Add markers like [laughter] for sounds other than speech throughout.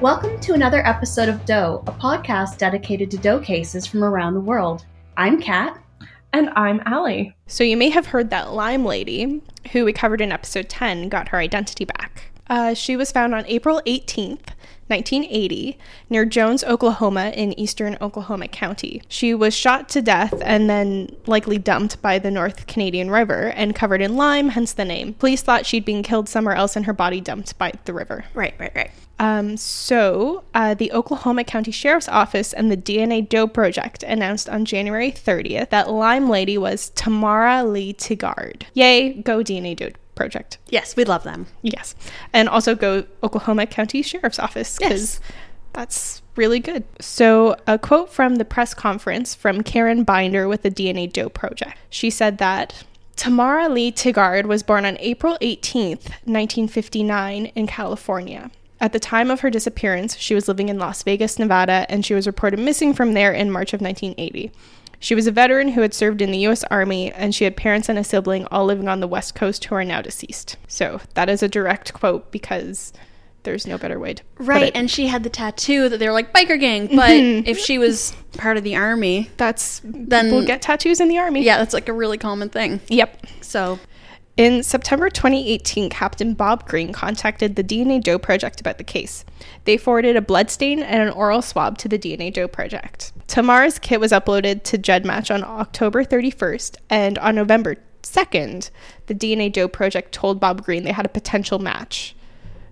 Welcome to another episode of Doe, a podcast dedicated to Doe cases from around the world. I'm Kat. And I'm Allie. So you may have heard that Lime Lady, who we covered in episode 10, got her identity back. Uh, she was found on April 18th 1980, near Jones, Oklahoma, in eastern Oklahoma County. She was shot to death and then likely dumped by the North Canadian River and covered in lime, hence the name. Police thought she'd been killed somewhere else and her body dumped by the river. Right, right, right. Um, so, uh, the Oklahoma County Sheriff's Office and the DNA Doe Project announced on January 30th that Lime Lady was Tamara Lee Tigard. Yay, go DNA Doe project. Yes, we love them. Yes. And also go Oklahoma County Sheriff's Office because yes. that's really good. So, a quote from the press conference from Karen Binder with the DNA Doe Project. She said that Tamara Lee Tigard was born on April 18th, 1959, in California. At the time of her disappearance, she was living in Las Vegas, Nevada, and she was reported missing from there in March of 1980. She was a veteran who had served in the U.S. Army, and she had parents and a sibling all living on the West Coast who are now deceased. So that is a direct quote because there's no better way to right. And she had the tattoo that they were like biker gang, but mm-hmm. if she was part of the army, that's then people get tattoos in the army. Yeah, that's like a really common thing. Yep. So in September 2018, Captain Bob Green contacted the DNA Doe Project about the case. They forwarded a bloodstain and an oral swab to the DNA Doe Project. Tamara's kit was uploaded to GEDmatch on October 31st, and on November 2nd, the DNA Doe Project told Bob Green they had a potential match.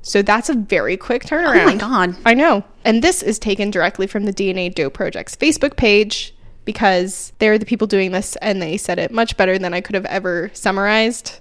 So that's a very quick turnaround. Oh my god. I know. And this is taken directly from the DNA Doe Project's Facebook page because they're the people doing this and they said it much better than I could have ever summarized.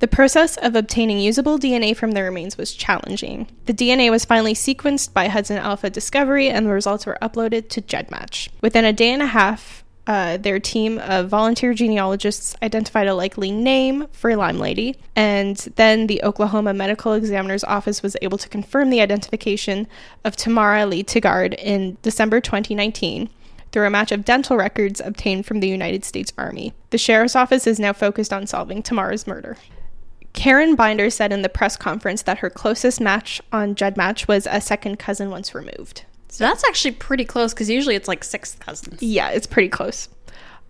The process of obtaining usable DNA from the remains was challenging. The DNA was finally sequenced by HudsonAlpha Discovery, and the results were uploaded to GEDmatch. Within a day and a half, uh, their team of volunteer genealogists identified a likely name for Lime Lady, and then the Oklahoma Medical Examiner's Office was able to confirm the identification of Tamara Lee Tigard in December 2019 through a match of dental records obtained from the United States Army. The sheriff's office is now focused on solving Tamara's murder. Karen Binder said in the press conference that her closest match on GEDmatch was a second cousin once removed. So that's actually pretty close because usually it's like sixth cousins. Yeah, it's pretty close.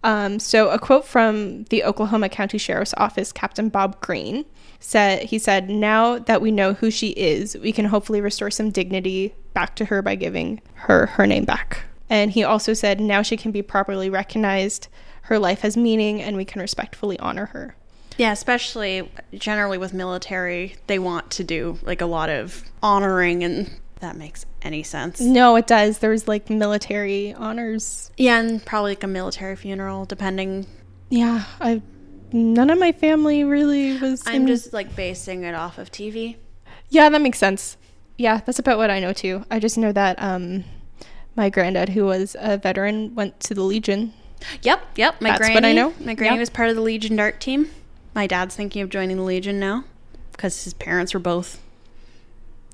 Um, so a quote from the Oklahoma County Sheriff's Office, Captain Bob Green, said he said, "Now that we know who she is, we can hopefully restore some dignity back to her by giving her her name back." And he also said, "Now she can be properly recognized. Her life has meaning, and we can respectfully honor her." Yeah, especially generally with military, they want to do like a lot of honoring and that makes any sense. No, it does. There's like military honors. Yeah, and probably like a military funeral depending. Yeah, I none of my family really was I'm in... just like basing it off of TV. Yeah, that makes sense. Yeah, that's about what I know too. I just know that um my granddad who was a veteran went to the Legion. Yep, yep. My That's granny, what I know. My granny yep. was part of the Legion Dart team. My dad's thinking of joining the Legion now because his parents were both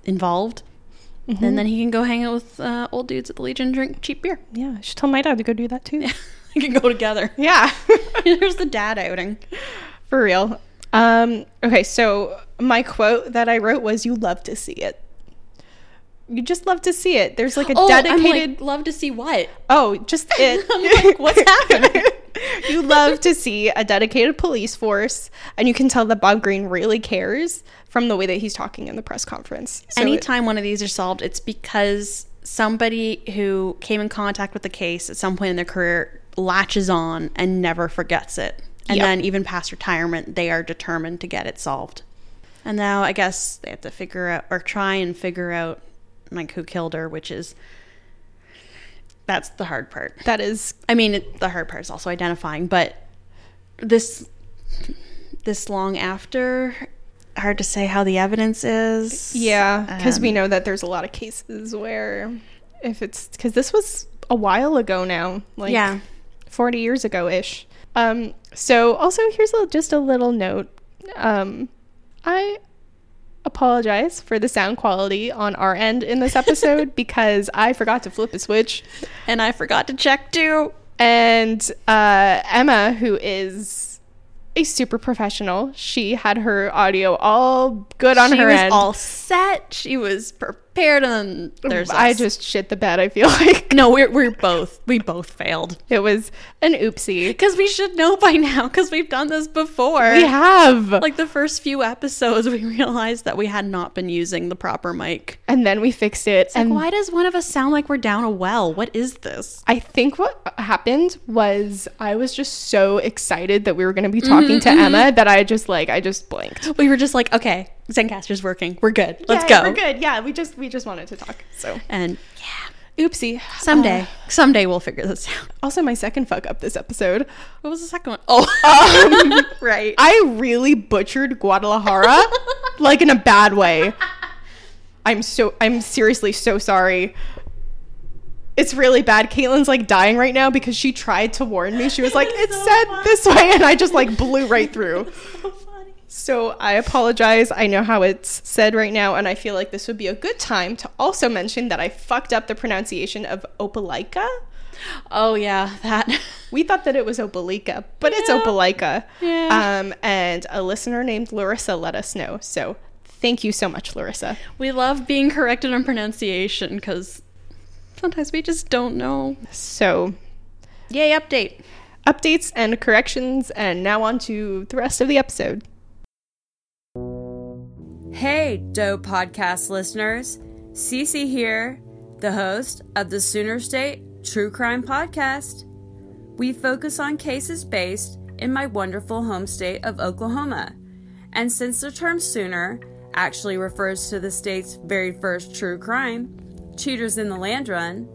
involved. Mm-hmm. And then he can go hang out with uh, old dudes at the Legion drink cheap beer. Yeah, I should tell my dad to go do that too. Yeah, [laughs] we can go together. [laughs] Yeah. [laughs] There's the dad outing. For real. Um, okay, so my quote that I wrote was You love to see it. You just love to see it. There's like a oh, dedicated. Like, love to see what? Oh, just it. I'm like, what's happening? You love to see a dedicated police force, and you can tell that Bob Green really cares from the way that he's talking in the press conference. So Anytime it, one of these are solved, it's because somebody who came in contact with the case at some point in their career latches on and never forgets it. And yep. then even past retirement, they are determined to get it solved. And now I guess they have to figure out or try and figure out like who killed her, which is that's the hard part. That is, I mean, it, the hard part is also identifying, but this this long after, hard to say how the evidence is. Yeah, because um, we know that there's a lot of cases where if it's because this was a while ago now, like yeah, forty years ago ish. Um, so also here's a, just a little note. Um, I apologize for the sound quality on our end in this episode [laughs] because I forgot to flip a switch and I forgot to check too. And uh, Emma, who is a super professional, she had her audio all good on she her was end. all set. She was prepared prepared, and there's I us. just shit the bed. I feel [laughs] like no, we're we're both we both failed it was an oopsie. because we should know by now because we've done this before. We have, like the first few episodes, [laughs] we realized that we had not been using the proper mic. and then we fixed it. Like, and why does one of us sound like we're down a well? What is this? I think what happened was I was just so excited that we were going to be talking mm-hmm, to mm-hmm. Emma that I just like I just blanked. We were just like, okay, Zencastr's working. We're good. Let's Yeah, go. We're good. Yeah, we just we just wanted to talk. So And yeah, oopsie. [sighs] someday, Uh, someday we'll figure this out. also, my second fuck up this episode. What was the second one? Oh, [laughs] Um, [laughs] right. I really butchered Guadalajara, [laughs] like in a bad way. I'm so I'm seriously so sorry. It's really bad. Caitlin's like dying right now because she tried to warn me. She was like, "It's said this way," and I just like blew right through. So I apologize. I know how it's said right now, and I feel like this would be a good time to also mention that I fucked up the pronunciation of Opelika. Oh yeah, that. [laughs] We thought that it was Opelika, but it's Yeah. Opelika. Yeah. Um, and a listener named Larissa let us know. So thank you so much, Larissa. we love being corrected on pronunciation because sometimes we just don't know. So Yay! Update. updates and corrections, and now on to the rest of the episode. Hey, Doe Podcast listeners. Cece here, the host of the Sooner State True Crime Podcast. We focus on cases based in my wonderful home state of Oklahoma. And since the term Sooner actually refers to the state's very first true crime, Cheaters in the Land Run,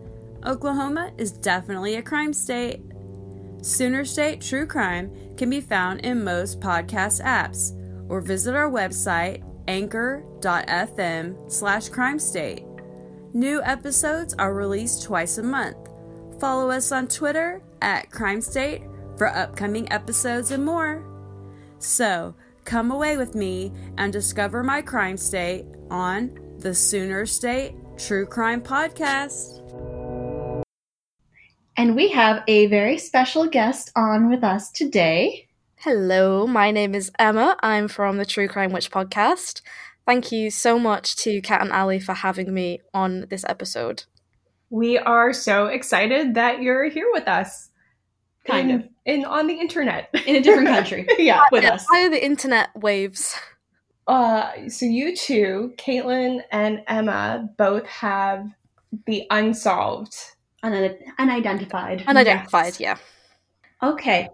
Oklahoma is definitely a crime state. Sooner State True Crime can be found in most podcast apps or visit our website anchor.fm slash crime state. New episodes are released twice a month. Follow us on Twitter at Crime State for upcoming episodes and more. So, come away with me and discover my crime state on the Sooner State True Crime Podcast. And we have a very special guest on with us today. Hello, my name is Emma. I'm from the True Crime Witch podcast. Thank you so much to Kat and Ali for having me on this episode. We are so excited that you're here with us. Kind in, of. in on the internet In a different country. [laughs] yeah. With Yeah, us. Via the internet waves. Uh, so you two, Caitlin and Emma, both have the unsolved. Un- unidentified. Unidentified, yeah. Okay,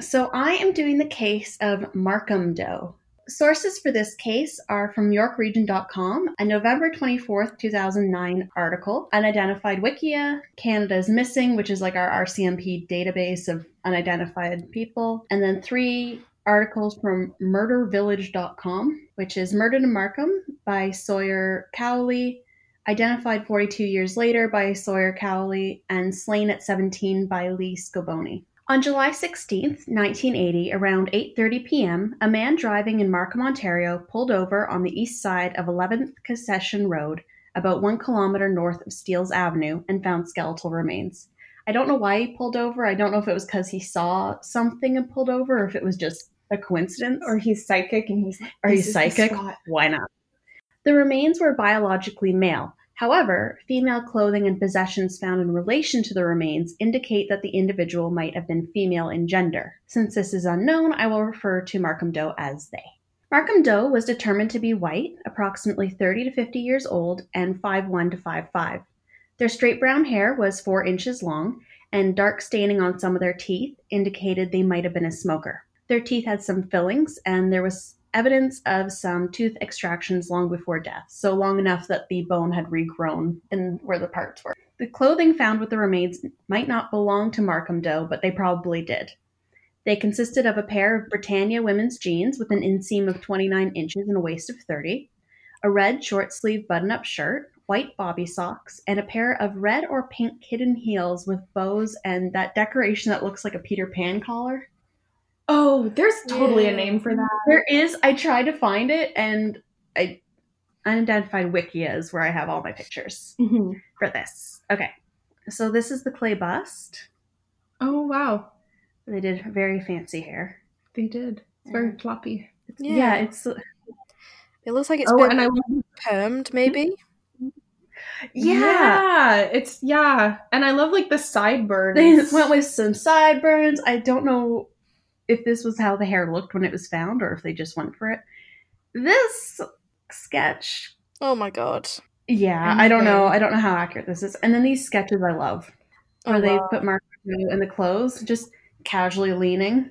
so I am doing the case of Markham Doe. Sources for this case are from YorkRegion.com, a November 24th, 2009 article, Unidentified Wikia, Canada's Missing, which is like our RCMP database of unidentified people, and then three articles from MurderVillage.com, which is Murdered in Markham by Sawyer Cowley, Identified 42 Years Later by Sawyer Cowley, and Slain at 17 by Lee Scoboni. On July 16, 1980, around 8:30 p.m., a man driving in Markham, Ontario, pulled over on the east side of 11th Concession Road, about 1 kilometer north of Steeles Avenue, and found skeletal remains. I don't know why he pulled over. I don't know if it was cuz he saw something and pulled over or if it was just a coincidence Or he's psychic and he's are you this is the psychic? Why not? The remains were biologically male. However, female clothing and possessions found in relation to the remains indicate that the individual might have been female in gender. Since this is unknown, I will refer to Markham Doe as they. Markham Doe was determined to be white, approximately 30 to 50 years old, and 5'1 to 5'5. Their straight brown hair was 4 inches long, and dark staining on some of their teeth indicated they might have been a smoker. Their teeth had some fillings, and there was evidence of some tooth extractions long before death, so long enough that the bone had regrown in where the parts were. The clothing found with the remains might not belong to Markham Doe, but they probably did. They consisted of a pair of Britannia women's jeans with an inseam of 29 inches and a waist of 30, a red short sleeve button up shirt, white bobby socks, and a pair of red or pink kitten heels with bows and that decoration that looks like a Peter Pan collar. Oh, there's totally a name for that. There is. I tried to find it, and I unidentified Wikia is where I have all my pictures Mhm. for this. Okay, so this is the clay bust. Oh wow, They did very fancy hair. they did. It's very floppy. Yeah, it's It looks like it's oh, been and I love permed, maybe. Yeah. It's yeah. And I love like the sideburns. They went with some sideburns. I don't know if this was how the hair looked when it was found or if they just went for it. This sketch, Oh my god. yeah, I don't know. I don't know how accurate this is. And then these sketches I love, where Oh, they wow. put Mark in the clothes, just casually leaning,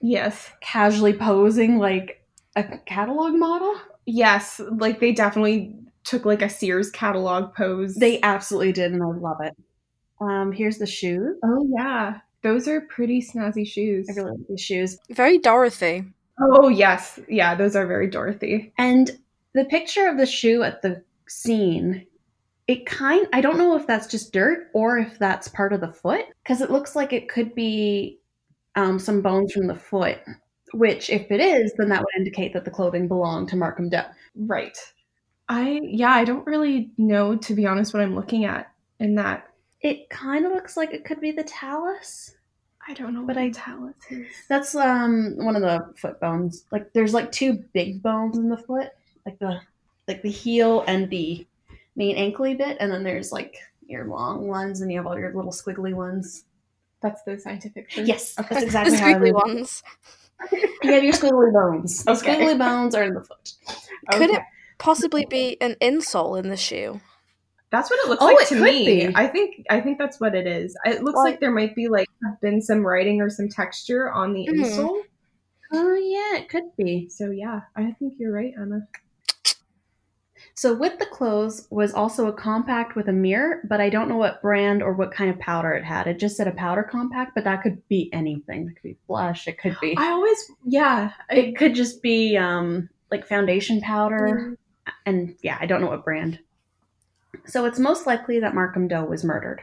Yes. casually posing like a catalog model. Yes. Like they definitely took like a Sears catalog pose. They absolutely did, and I love it. Um, here's the shoes. Oh yeah. Those are pretty snazzy shoes. I really like these shoes. Very Dorothy. Oh yes. Yeah, those are very Dorothy. And the picture of the shoe at the scene, it kind I don't know if that's just dirt or if that's part of the foot because it looks like it could be um, some bones from the foot. Which, if it is, then that would indicate that the clothing belonged to Markham Doe. Right. I yeah, I don't really know to be honest what I'm looking at in that. It kind of looks like it could be the talus. I don't know But what I- a talus is. That's um one of the foot bones. Like there's like two big bones in the foot, like the like the heel and the main ankly bit, and then there's like your long ones, and you have all your little squiggly ones. That's the scientific term. Yes, Okay. that's The exactly [laughs] how squiggly would- ones. You have your squiggly bones. The squiggly bones are in the foot. Could Okay. it possibly be an insole in the shoe? That's what it looks Oh, like it to me. be. I think I think that's what it is. It looks Well- like there might be like been some writing or some texture on the Mhm. insole. Oh yeah, it could be. So yeah, I think you're right, Emma. So with the clothes was also a compact with a mirror, but I don't know what brand or what kind of powder it had. It just said a powder compact, but that could be anything. It could be blush. It could be. I always yeah. I, It could just be um, like foundation powder, and yeah, I don't know what brand. So it's most likely that Markham Doe was murdered,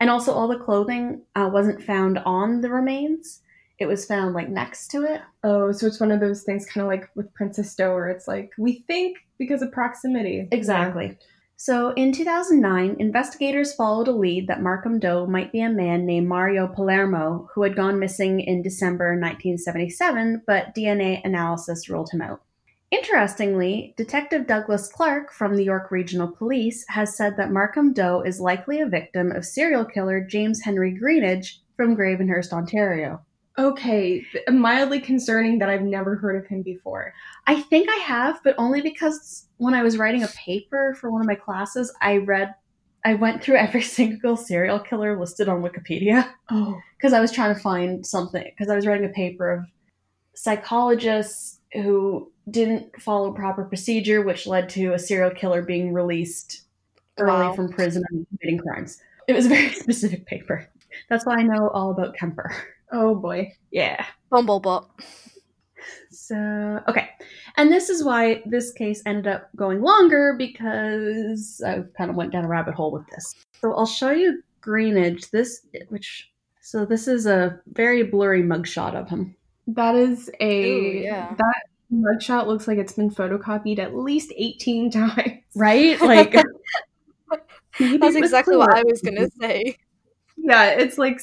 and also all the clothing uh, wasn't found on the remains. It was found like next to it. oh, so it's one of those things kind of like with Princess Doe where it's like we think because of proximity. Exactly. So in 2009, investigators followed a lead that Markham Doe might be a man named Mario Palermo who had gone missing in December 1977, but DNA analysis ruled him out. Interestingly, Detective Douglas Clark from the York Regional Police has said that Markham Doe is likely a victim of serial killer James Henry Greenidge from Gravenhurst, Ontario. Okay, mildly concerning that I've never heard of him before. I think I have, but only because when I was writing a paper for one of my classes, I read, I went through every [laughs] single serial killer listed on Wikipedia Oh, because I was trying to find something. Because I was writing a paper of psychologists who didn't follow proper procedure, which led to a serial killer being released early Wow. from prison and committing crimes. It was a very [laughs] specific paper. That's why I know all about Kemper. oh boy. Yeah. Bumblebutt. So, okay. And this is why this case ended up going longer because I kind of went down a rabbit hole with this. So, I'll show you Greenidge. This, which, so this is a very blurry mugshot of him. That is a Ooh, yeah. that mugshot looks like it's been photocopied at least 18 [laughs] times. Right? [laughs] Like, That's exactly what. I was gonna [laughs] say. Yeah, it's like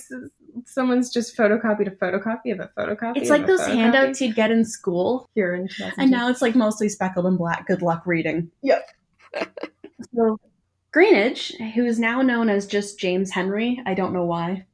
someone's just photocopied a photocopy of a photocopy. It's like those photocopy handouts you'd get in school, here in and now it's like mostly speckled and black. Good luck reading. Yep. so, Greenidge, who is now known as just James Henry, I don't know why,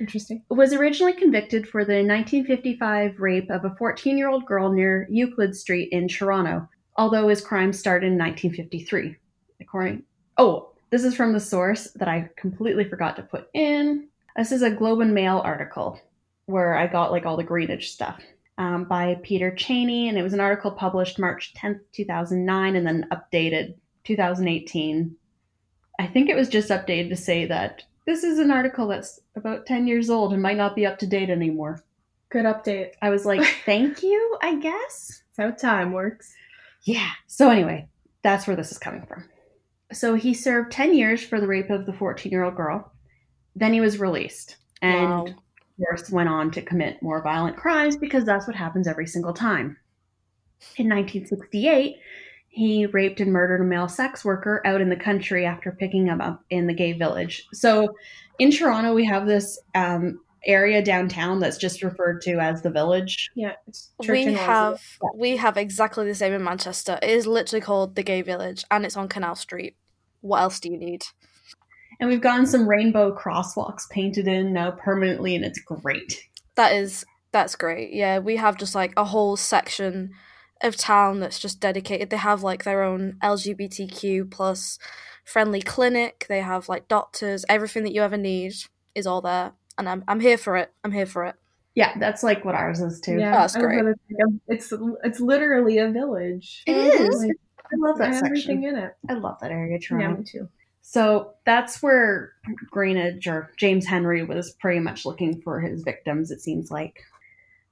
Interesting. was originally convicted for the 1955 rape of a 14 year old girl near Euclid Street in Toronto, although his crime started in 1953. According, oh, this is from the source that I completely forgot to put in. This is a Globe and Mail article where I got like all the Greenidge stuff um, by Peter Cheney, and it was an article published March 10th, 2009, and then updated 2018. I think it was just updated to say that this is an article that's about 10 years old and might not be up to date anymore. Good update. I was like, [laughs] thank you, I guess. That's how time works. Yeah. So, anyway, that's where this is coming from. So, he served 10 years for the rape of the 14 year old girl. Then he was released and, Wow. of course, went on to commit more violent crimes because that's what happens every single time. In 1968, he raped and murdered a male sex worker out in the country after picking him up in the gay village. So, in Toronto, we have this um, area downtown that's just referred to as the village. Yeah, We and have we have exactly the same in Manchester. It is literally called the Gay Village, and it's on Canal Street. what else do you need? And we've gotten some rainbow crosswalks painted in now permanently, and it's great. That is that's great. Yeah, we have just like a whole section of town that's just dedicated. They have like their own LGBTQ plus friendly clinic. They have like doctors. Everything that you ever need is all there, and I'm I'm here for it. I'm here for it. Yeah, that's like what ours is too. Yeah, that's great. gonna say, It's it's literally a village. It is. Like, I love that everything section. in it. I love that area, Yeah, Toronto. me too. So that's where Greenidge or James Henry was pretty much looking for his victims, it seems like.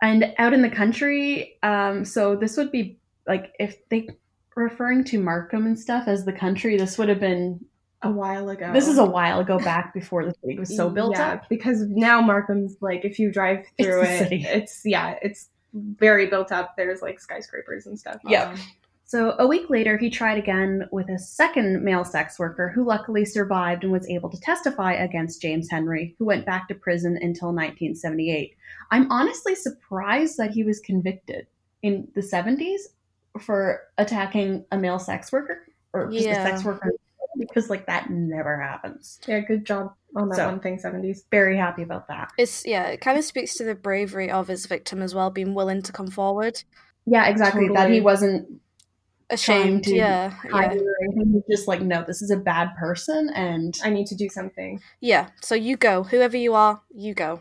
And out in the country, um, so this would be like if they referring to Markham and stuff as the country, this would have been A while ago. this is a while ago back before the city was so built yeah, up. because now Markham's like if you drive through the it, it's yeah, it's very built up. There's like skyscrapers and stuff. Yep. Um, So a week later, he tried again with a second male sex worker who luckily survived and was able to testify against James Henry, who went back to prison until 1978. I'm honestly surprised that he was convicted in the 70s for attacking a male sex worker or just Yeah. a sex worker because like that never happens. yeah, good job on that So- one thing. Seventies. Very happy about that. It's yeah, it kind of speaks to the bravery of his victim as well, being willing to come forward. Yeah, exactly. That he wasn't Ashamed, to yeah, hiding yeah, or anything. He's just like, no, this is a bad person and I need to do something. yeah. So you go, whoever you are, you go.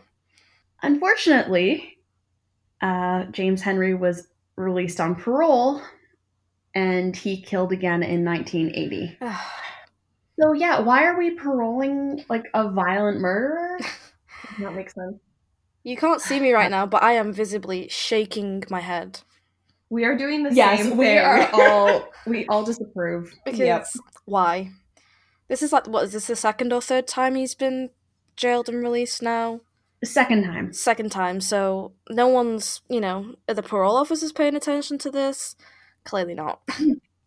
Unfortunately, uh, James Henry was released on parole and he killed again in 1980. [sighs] So, yeah, why are we paroling like a violent murderer? [laughs] That makes sense. you can't see me right now, but I am visibly shaking my head We are doing the yes, same we thing. are [laughs] all, we all disapprove. because Yep. why? This is like what is this the second or third time he's been jailed and released now? Second time. Second time, so no one's you know the parole officers paying attention to this? Clearly not. [laughs]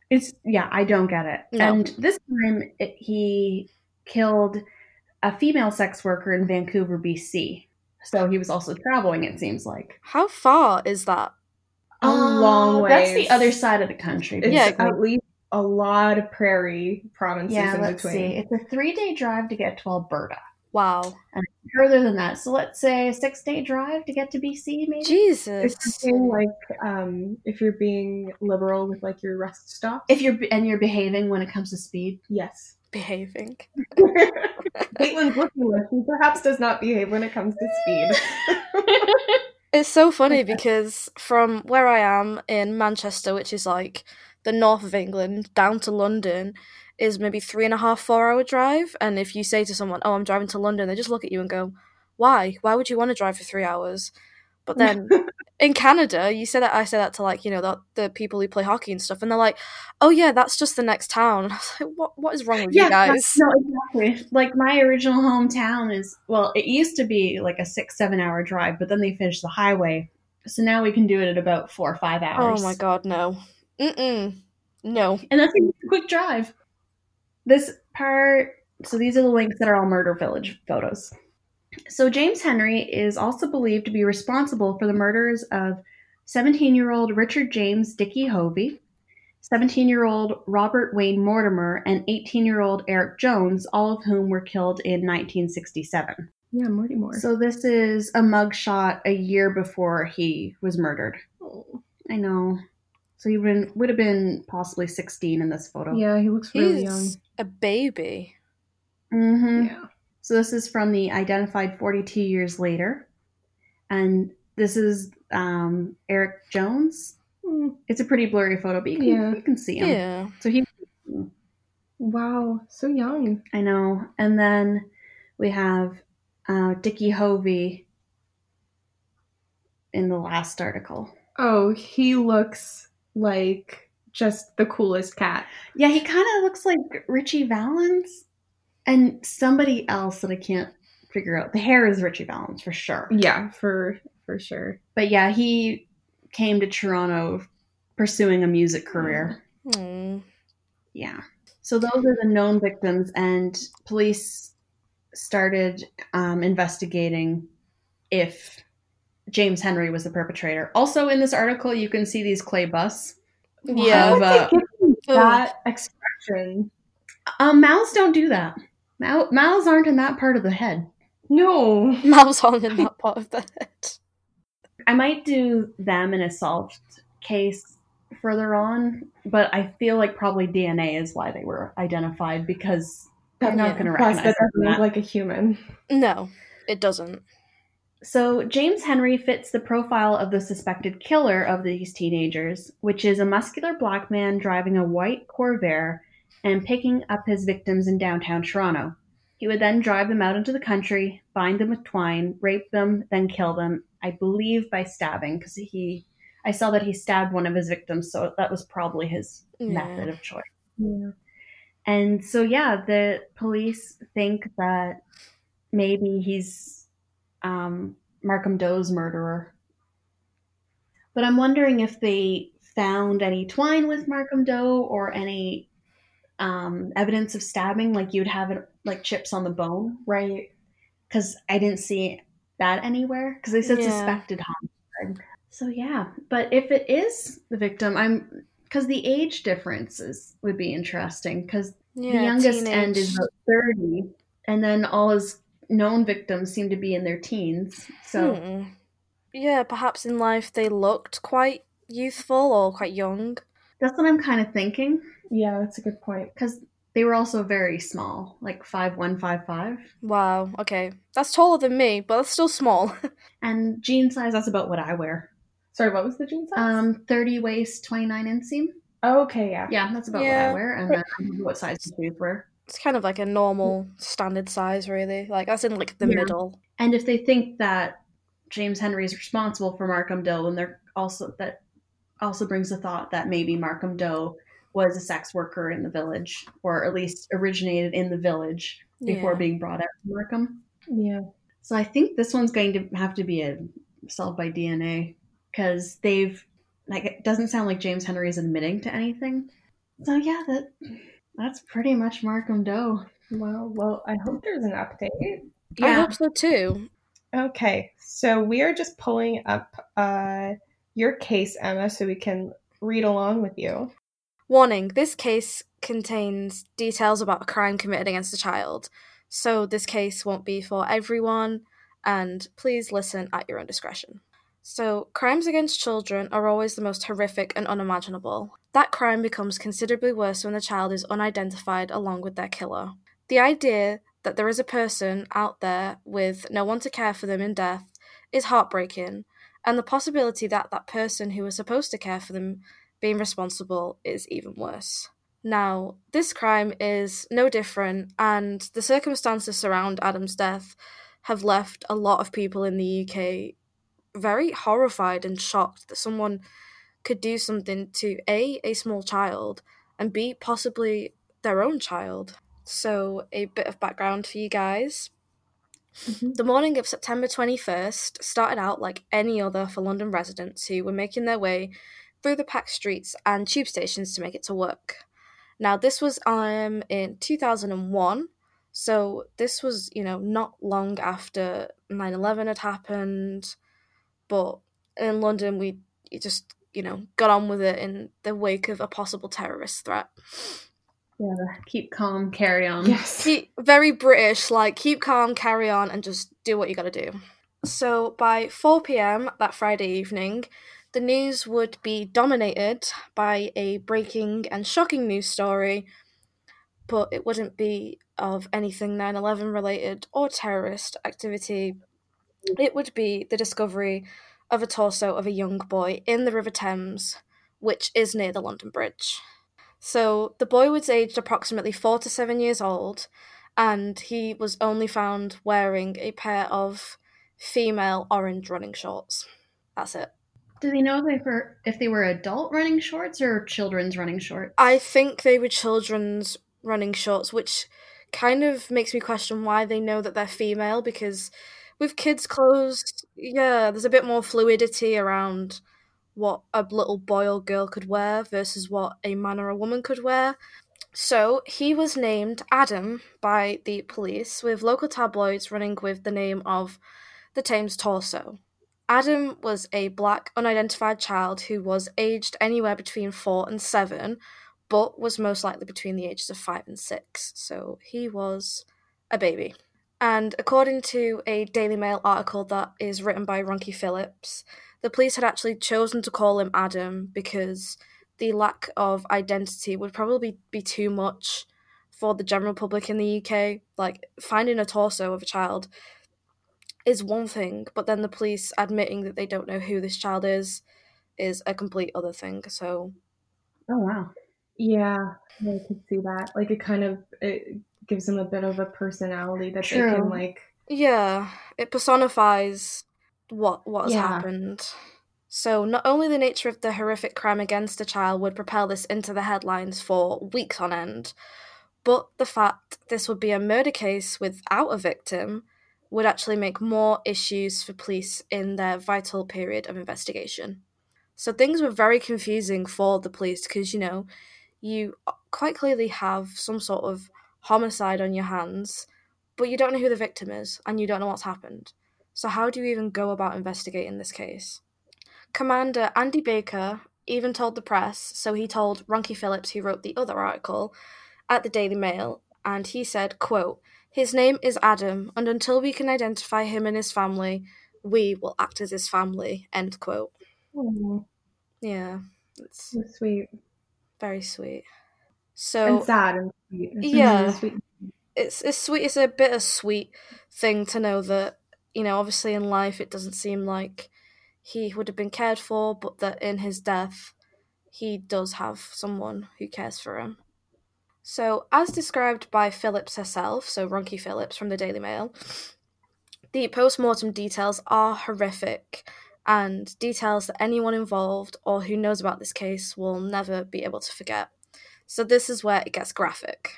It's, yeah, I don't get it. No. And this time it, he killed a female sex worker in Vancouver, BC. So he was also traveling, it seems like. How far is that? A long Uh, That's the other side of the country. It's Yeah, at least a lot of prairie provinces Yeah, in let's between. see. It's a three day drive to get to Alberta. Wow, Further than that, so let's say a six day drive to get to BC, maybe. Jesus. If you're like, um, if you're being liberal with like your rest stop, If you're and you're behaving when it comes to speed. yes. Behaving. [laughs] Caitlin's looking like she perhaps does not behave when it comes to speed. [laughs] It's so funny because from where I am in Manchester, which is like the north of England, down to London is maybe three and a half, four hour drive. And if you say to someone, Oh, I'm driving to London, they just look at you and go, Why? Why would you want to drive for three hours? But then in Canada, you say that I say that to like, you know, the, the people who play hockey and stuff, and they're like, Oh yeah, that's just the next town. [laughs] I was like, What what is wrong with you guys? No, exactly. Like my original hometown is well, it used to be like a six, seven hour drive, but then they finished the highway. So now we can do it at about four or five hours. Oh my god, no. Mm-mm. No. And that's a quick drive. This part, so these are the links that are all Murder Village photos. So James Henry is also believed to be responsible for the murders of 17 year old Richard James Dickey Hovey, 17 year old Robert Wayne Mortimer, and 18 year old Eric Jones, all of whom were killed in 1967. yeah, Morty Moore. So this is a mugshot a year before he was murdered. Oh. I know. So he would would have been possibly 16 in this photo. yeah, he looks really young. A baby. Mm-hmm. Yeah. So this is from the identified 42 years later, and this is um, Eric Jones. Mm, It's a pretty blurry photo, but you can, Yeah. you can see him. Yeah. So he, Wow, so young. I know. And then we have uh, Dickie Hovey in the last article. Oh, he looks like just the coolest cat. Yeah, he kind of looks like Ritchie Valens and somebody else that I can't figure out. The hair is Ritchie Valens for sure. Yeah, for for sure. But yeah, he came to Toronto pursuing a music career. Hmm. Yeah. So those are the known victims, and police started um, investigating if James Henry was the perpetrator. Also, in this article, you can see these clay busts. Yeah. Of, uh, Give him Ugh. that expression. Um, mouths don't do that. Mou- mouths aren't in that part of the head. No. [laughs] Mouths aren't in that part of the head. I might do them in a solved case further on, but I feel like probably DNA is why they were identified because I'm not Yeah. going to Plus, recognize that doesn't that. look like a human. No, it doesn't. So, James Henry fits the profile of the suspected killer of these teenagers, which is a muscular black man driving a white Corvair and picking up his victims in downtown Toronto. He would then drive them out into the country, bind them with twine, rape them, then kill them, I believe by stabbing, because he. I saw that he stabbed one of his victims, so that was probably his Yeah. method of choice. And so, yeah, the police think that maybe he's um, Markham Doe's murderer. But I'm wondering if they found any twine with Markham Doe or any um, evidence of stabbing, like you'd have it like chips on the bone, Right. because I didn't see that anywhere. Because they said Yeah. suspected homicide. So yeah, but if it is the victim, I'm because the age differences would be interesting. Because Yeah, the youngest teenage. end is about 30 and then all his known victims seem to be in their teens so Hmm. Yeah, perhaps in life they looked quite youthful or quite young. That's what i'm kind of thinking Yeah, that's a good point. because they were also very small like five one five five Wow, okay. That's taller than me, but that's still small. [laughs] and jean size that's about what i wear Sorry, what was the jean size? um 30 waist 29 inseam okay, yeah. yeah that's about Yeah. what i wear and then I don't know what size the shoes were it's kind of like a normal standard size, really. Like, that's in like the Yeah. middle. and if they think that james henry is responsible for markham Dill, then they're also that also brings the thought that maybe markham doe was a sex worker in the village or at least originated in the village before Yeah. being brought out to markham Yeah. so i think this one's going to have to be a solved by dna because they've like it doesn't sound like james henry is admitting to anything so yeah that that's pretty much markham doe Well, well, I hope there's an update. I hope so too. Okay, so we are just pulling up uh, your case, Emma, so we can read along with you. Warning this case contains details about a crime committed against a child, so this case won't be for everyone, and please listen at your own discretion. So, crimes against children are always the most horrific and unimaginable. That crime becomes considerably worse when the child is unidentified along with their killer. The idea that there is a person out there with no one to care for them in death is heartbreaking, and the possibility that that person who was supposed to care for them being responsible is even worse. Now, this crime is no different, and the circumstances surround Adam's death have left a lot of people in the UK very horrified and shocked that someone could do something to A, a small child, and B, possibly their own child. So, a bit of background for you guys. The morning of September 21st started out like any other for London residents who were making their way through the packed streets and tube stations to make it to work. Now, this was um in 2001, so this was, you know, not long after 9 11 had happened, but in London, we just, you know, got on with it in the wake of a possible terrorist threat. Yeah keep calm carry on Yes. Keep, very British, like keep calm, carry on, and just do what you gotta do. So by 4 pm that Friday evening, the news would be dominated by a breaking and shocking news story, but it wouldn't be of anything 9 11 related or terrorist activity. It would be the discovery of a torso of a young boy in the River Thames, which is near the London Bridge. So the boy was aged approximately four to seven years old, and he was only found wearing a pair of female orange running shorts. That's it. Do they know if they were if they were adult running shorts or children's running shorts? I think they were children's running shorts, which kind of makes me question why they know that they're female because with kids' clothes, yeah, there's a bit more fluidity around what a little boy or girl could wear versus what a man or a woman could wear. So he was named Adam by the police, with local tabloids running with the name of the Thames Torso. Adam was a black, unidentified child who was aged anywhere between four and seven, but was most likely between the ages of five and six, so he was a baby. And according to a Daily Mail article that is written by Ronkie Phillips, the police had actually chosen to call him Adam because the lack of identity would probably be too much for the general public in the UK. Like, finding a torso of a child is one thing, but then the police admitting that they don't know who this child is is a complete other thing. So, oh wow, yeah, I could see that. Like, it kind of it gives them a bit of a personality that True. they can like. Yeah, it personifies what what has yeah. happened. So not only the nature of the horrific crime against a child would propel this into the headlines for weeks on end, but the fact this would be a murder case without a victim would actually make more issues for police in their vital period of investigation. So things were very confusing for the police because you know, you quite clearly have some sort of homicide on your hands, but you don't know who the victim is and you don't know what's happened. So, how do you even go about investigating this case? Commander Andy Baker even told the press, so he told Ronkie Phillips, who wrote the other article at the Daily Mail, and he said, quote, His name is Adam, and until we can identify him and his family, we will act as his family, end quote. Aww. Yeah. It's so sweet. Very sweet. So and sad and sweet. It's yeah. Really sweet. It's it's sweet it's a bittersweet thing to know that you know, obviously in life it doesn't seem like he would have been cared for, but that in his death he does have someone who cares for him. So, as described by Phillips herself, so Ronkie Phillips from the Daily Mail, the post mortem details are horrific and details that anyone involved or who knows about this case will never be able to forget. So, this is where it gets graphic.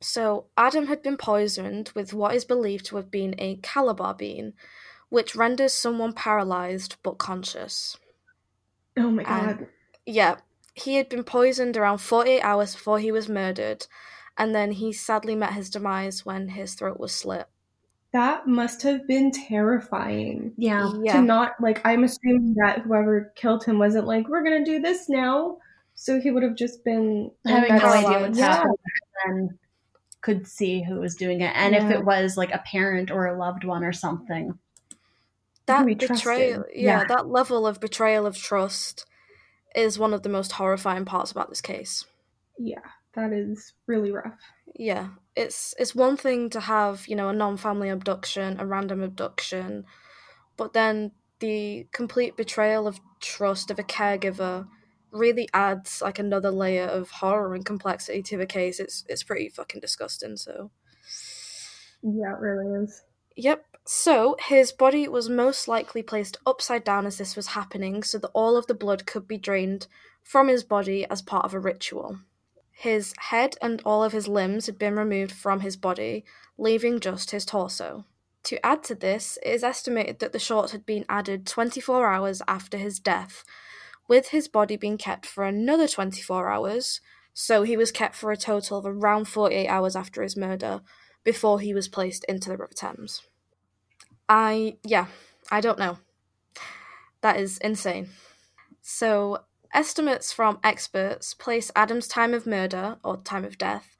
So, Adam had been poisoned with what is believed to have been a calabar bean, which renders someone paralyzed but conscious. Oh my god. And, yeah, he had been poisoned around 48 hours before he was murdered, and then he sadly met his demise when his throat was slit. That must have been terrifying. Yeah. yeah. To not, like, I'm assuming that whoever killed him wasn't like, we're going to do this now. So he would have just been having no idea what's yeah. happening could see who was doing it. And yeah. if it was like a parent or a loved one or something. That betrayal yeah, yeah, that level of betrayal of trust is one of the most horrifying parts about this case. Yeah that is really rough. Yeah it's it's one thing to have you know a non-family abduction a random abduction but then the complete betrayal of trust of a caregiver really adds like another layer of horror and complexity to the case. It's it's pretty fucking disgusting. So yeah, it really is. Yep. So his body was most likely placed upside down as this was happening, so that all of the blood could be drained from his body as part of a ritual. His head and all of his limbs had been removed from his body, leaving just his torso. To add to this, it is estimated that the shorts had been added 24 hours after his death, with his body being kept for another 24 hours, so he was kept for a total of around 48 hours after his murder before he was placed into the River Thames. I, yeah, I don't know. That is insane. So, estimates from experts place Adam's time of murder, or time of death,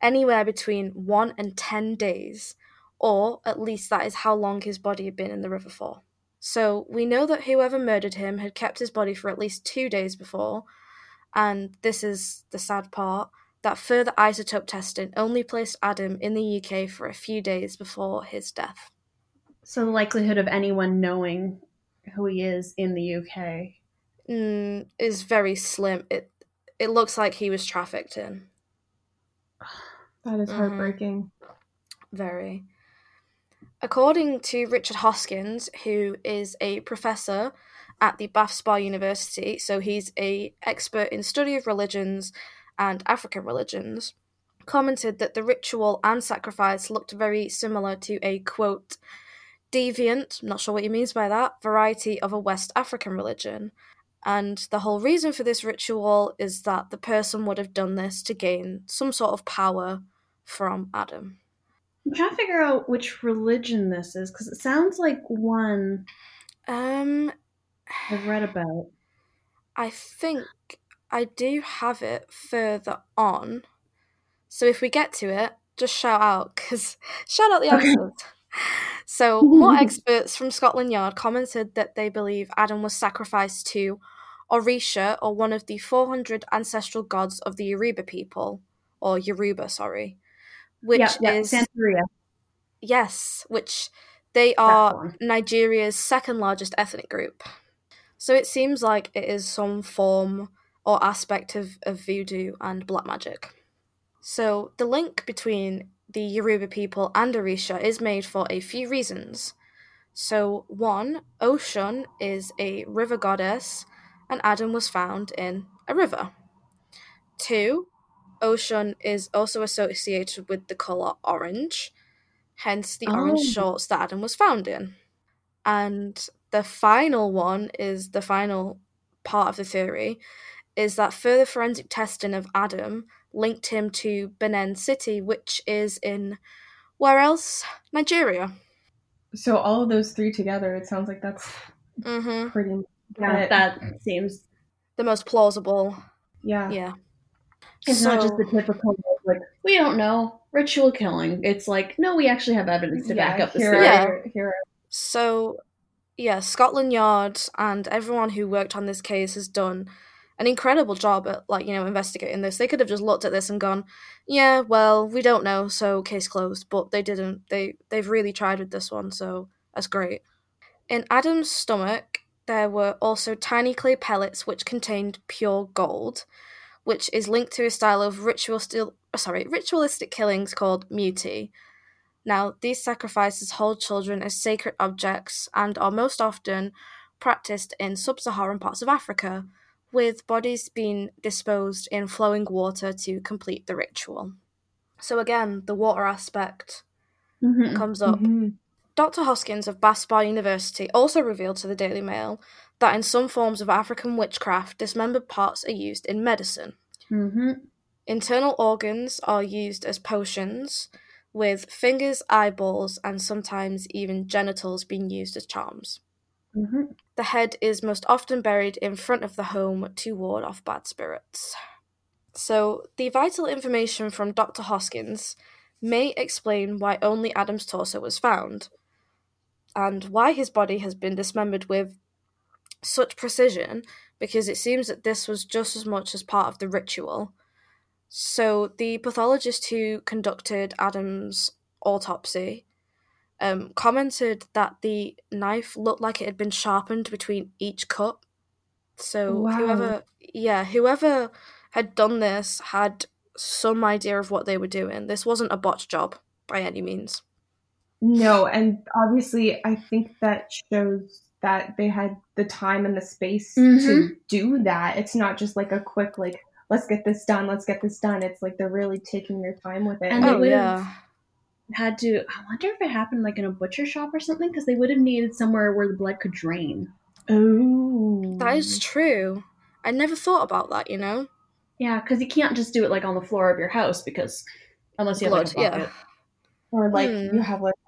anywhere between 1 and 10 days, or at least that is how long his body had been in the river for. So we know that whoever murdered him had kept his body for at least two days before, and this is the sad part that further isotope testing only placed Adam in the UK for a few days before his death. So the likelihood of anyone knowing who he is in the UK mm, is very slim. It it looks like he was trafficked in. [sighs] That is mm-hmm. heartbreaking. Mm-hmm. Very. According to Richard Hoskins, who is a professor at the Bath Spa University, so he's a expert in study of religions and African religions, commented that the ritual and sacrifice looked very similar to a quote deviant, not sure what he means by that, variety of a West African religion. And the whole reason for this ritual is that the person would have done this to gain some sort of power from Adam. I'm trying to figure out which religion this is because it sounds like one um I've read about. I think I do have it further on. So if we get to it, just shout out because [laughs] shout out the answers. So, more [laughs] experts from Scotland Yard commented that they believe Adam was sacrificed to Orisha, or one of the 400 ancestral gods of the Yoruba people, or Yoruba, sorry, which yeah, yeah, is Santeria. yes, which they are. Nigeria's second largest ethnic group. So it seems like it is some form or aspect of, of voodoo and black magic. So the link between the Yoruba people and Orisha is made for a few reasons. So, one, Oshun is a river goddess, and Adam was found in a river. Two, Oshun is also associated with the colour orange, hence the orange Oh. shorts that Adam was found in. And the final one is the final part of the theory is that further forensic testing of Adam linked him to Benin City, which is in where else? Nigeria. So all of those three together, it sounds like that's hmm pretty. Yeah, that seems. The most plausible. yeah. Yeah. It's not just the typical like we don't know ritual killing. It's like no, we actually have evidence to back up this here theory. Yeah. Here are So, yeah, Scotland Yard and everyone who worked on this case has done an incredible job at, like, you know, investigating this. They could have just looked at this and gone, yeah, well, we don't know, so case closed. But they didn't. They they've really tried with this one, so that's great. In Adam's stomach, there were also tiny clay pellets which contained pure gold, which is linked to a style of ritual still sorry ritualistic killings called muti. Now, these sacrifices hold children as sacred objects and are most often practiced in sub Saharan parts of Africa, with bodies being disposed in flowing water to complete the ritual. So, again, the water aspect Mhm. comes up. Mhm. Dr. Hoskins of Spa University also revealed to the Daily Mail that in some forms of African witchcraft, dismembered parts are used in medicine. Mhm. Internal organs are used as potions, with fingers, eyeballs, and sometimes even genitals being used as charms. Mhm. The head is most often buried in front of the home to ward off bad spirits. So, the vital information from Dr. Hoskins may explain why only Adam's torso was found, and why his body has been dismembered with such precision, because it seems that this was just as much as part of the ritual. So, the pathologist who conducted Adam's autopsy um, commented that the knife looked like it had been sharpened between each cut. So Wow. whoever, yeah, whoever had done this had some idea of what they were doing. This wasn't a botch job by any means. No, and obviously, I think that shows that they had the time and the space to Mhm. do that. It's not just like a quick, like, let's get this done, let's get this done. It's like they're really taking their time with it. And they oh would've- yeah, Had to. I wonder if it happened like in a butcher shop or something because they would have needed somewhere where the blood could drain. oh, that is true. I never thought about that. You know, Yeah, because you can't just do it like on the floor of your house because unless you have blood. like a bucket. Yeah, or like Hmm. you have like a,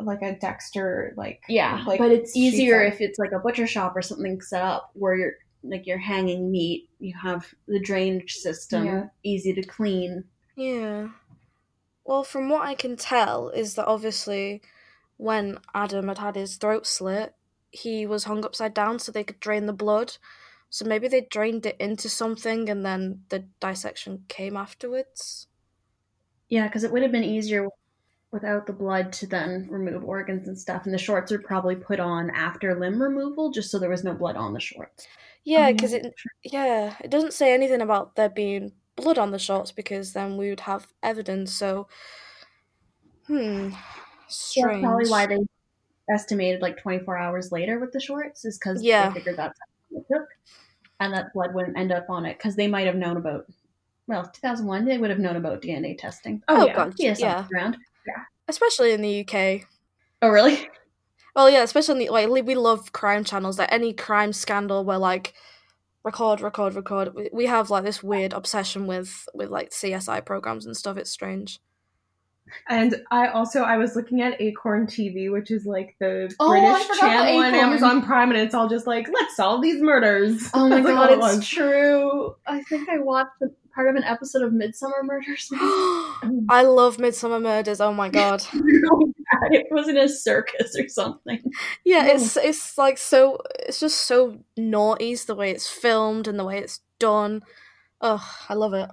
like a Dexter, like Yeah, like but it's easier fed. if it's like a butcher shop or something set up where you're like you're hanging meat. You have the drainage system, Yeah. easy to clean. yeah. Well, from what I can tell, is that obviously when Adam had had his throat slit, he was hung upside down so they could drain the blood. So maybe they drained it into something and then the dissection came afterwards. Yeah, because it would have been easier without the blood to then remove organs and stuff. And the shorts are probably put on after limb removal, just so there was no blood on the shorts. Yeah, because it yeah, it doesn't say anything about there being blood on the shorts because then we would have evidence. So, hmm, strange. That's probably why they estimated like 24 hours later with the shorts, is because Yeah. they figured that's how it took, and that blood wouldn't end up on it because they might have known about. Well, 2001, they would have known about DNA testing. Oh, Oh, yeah. God, Yeah, yeah, around. Especially in the UK. Oh, really? Well, yeah, especially in the, like we love crime channels. Like any crime scandal, where like record, record, record. We, have like this weird obsession with with like CSI programs and stuff. It's strange. And I also I was looking at Acorn TV, which is like the Oh, British channel on Amazon Prime, and it's all just like let's solve these murders. Oh my [laughs] god, it's true. I think I watched part of an episode of Midsomer Murders. [gasps] [laughs] [gasps] I love Midsomer Murders. Oh my god. [laughs] it was in a circus or something. Yeah, No. it's it's like so it's just so naughty the way it's filmed and the way it's done. Ugh, I love it.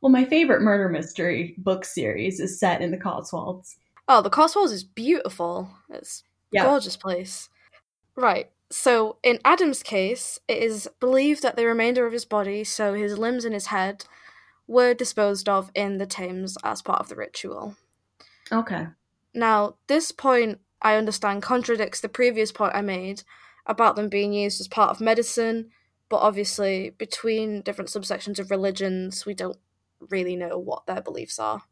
Well, my favorite murder mystery book series is set in the Cotswolds. Oh, the Cotswolds is beautiful. It's a Yeah. gorgeous place. Right. So in Adam's case, it is believed that the remainder of his body, so his limbs and his head, were disposed of in the Thames as part of the ritual. Okay. Now, this point I understand contradicts the previous point I made about them being used as part of medicine, but obviously, between different subsections of religions, we don't really know what their beliefs are.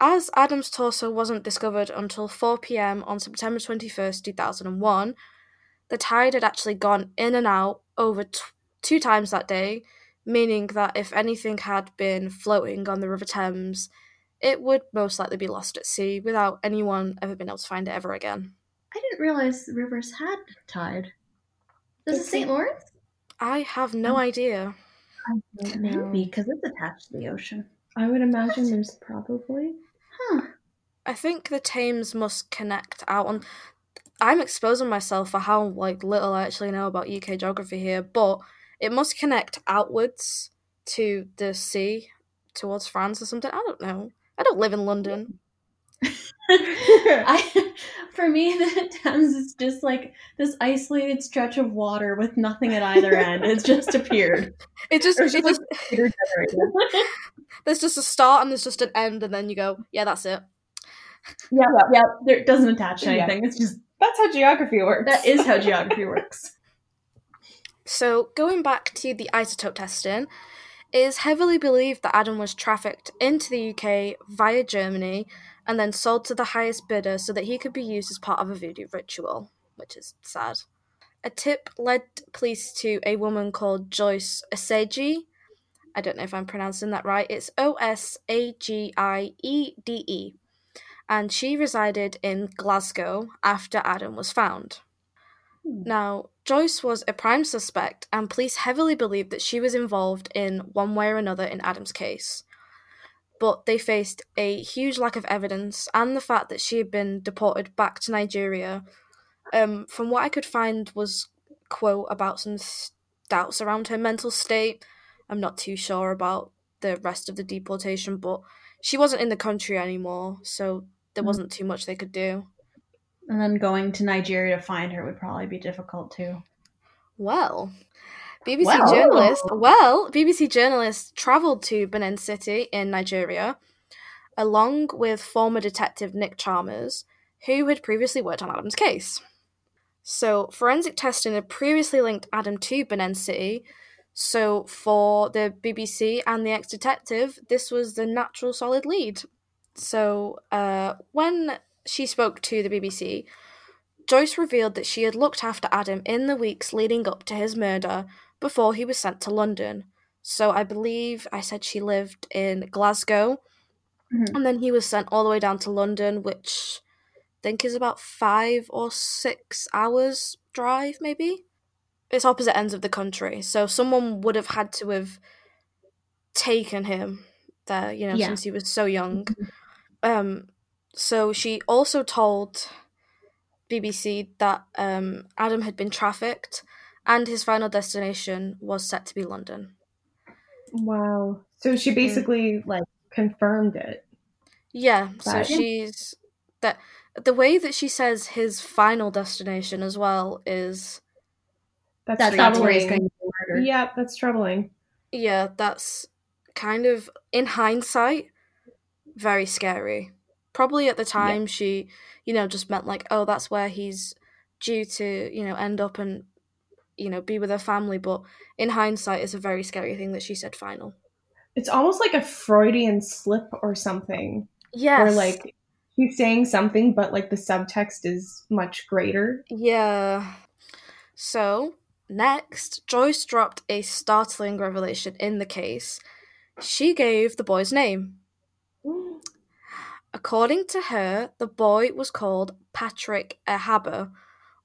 As Adam's torso wasn't discovered until 4 pm on September 21st, 2001, the tide had actually gone in and out over t- two times that day, meaning that if anything had been floating on the River Thames, it would most likely be lost at sea without anyone ever being able to find it ever again. I didn't realize the rivers had tide. Does it St. Lawrence? I have no um, idea. Maybe, because it's attached to the ocean. I would imagine there's probably. Huh. I think the Thames must connect out on. I'm exposing myself for how like little I actually know about UK geography here, but it must connect outwards to the sea towards France or something. I don't know. I don't live in London. [laughs] I, for me, [laughs] the Thames is just like this isolated stretch of water with nothing at either end. It's just appeared. [laughs] It just, it just just there's just a start and there's just an end, and then you go, yeah, that's it. yeah, yeah. There, it doesn't attach to Yeah. anything. It's just That's how geography works. that is how [laughs] geography works. So, going back to the isotope testing, it is heavily believed that Adam was trafficked into the UK via Germany and then sold to the highest bidder so that he could be used as part of a voodoo ritual, which is sad. A tip led police to a woman called Joyce Oseji. I don't know if I'm pronouncing that right. It's O S A G I E D E. And she resided in Glasgow after Adam was found. Now, Joyce was a prime suspect, and police heavily believed that she was involved in one way or another in Adam's case. But they faced a huge lack of evidence and the fact that she had been deported back to Nigeria. Um, from what I could find was quote about some doubts around her mental state. I'm not too sure about the rest of the deportation, but she wasn't in the country anymore, so there Mm. wasn't too much they could do. And then going to Nigeria to find her would probably be difficult too. Well, BBC Well. journalist. Well, BBC journalist travelled to Benin City in Nigeria, along with former detective Nick Chalmers, who had previously worked on Adam's case. So, forensic testing had previously linked Adam to Benin City. So, for the BBC and the ex detective, this was the natural solid lead. So, uh, when she spoke to the BBC, Joyce revealed that she had looked after Adam in the weeks leading up to his murder before he was sent to London. So I believe I said she lived in Glasgow, Mhm. and then he was sent all the way down to London, which I think is about five or six hours drive, maybe. It's opposite ends of the country, so someone would have had to have taken him there, you know, Yeah. since he was so young. Um, so she also told BBC that um, Adam had been trafficked and his final destination was set to be London. Wow. So she basically like confirmed it. Yeah, so she's that the way that she says his final destination as well is That's, That's not where he's troubling. going to be murdered. Yeah, that's troubling. yeah, that's kind of in hindsight very scary. Probably at the time she, you know, just meant like, oh, that's where he's due to, you know, end up and you know, be with her family, but in hindsight it's a very scary thing that she said final. It's almost like a Freudian slip or something. Yes. Where like he's saying something, but like the subtext is much greater. Yeah. So, next, Joyce dropped a startling revelation in the case. She gave the boy's name. According to her, the boy was called Patrick Ehaba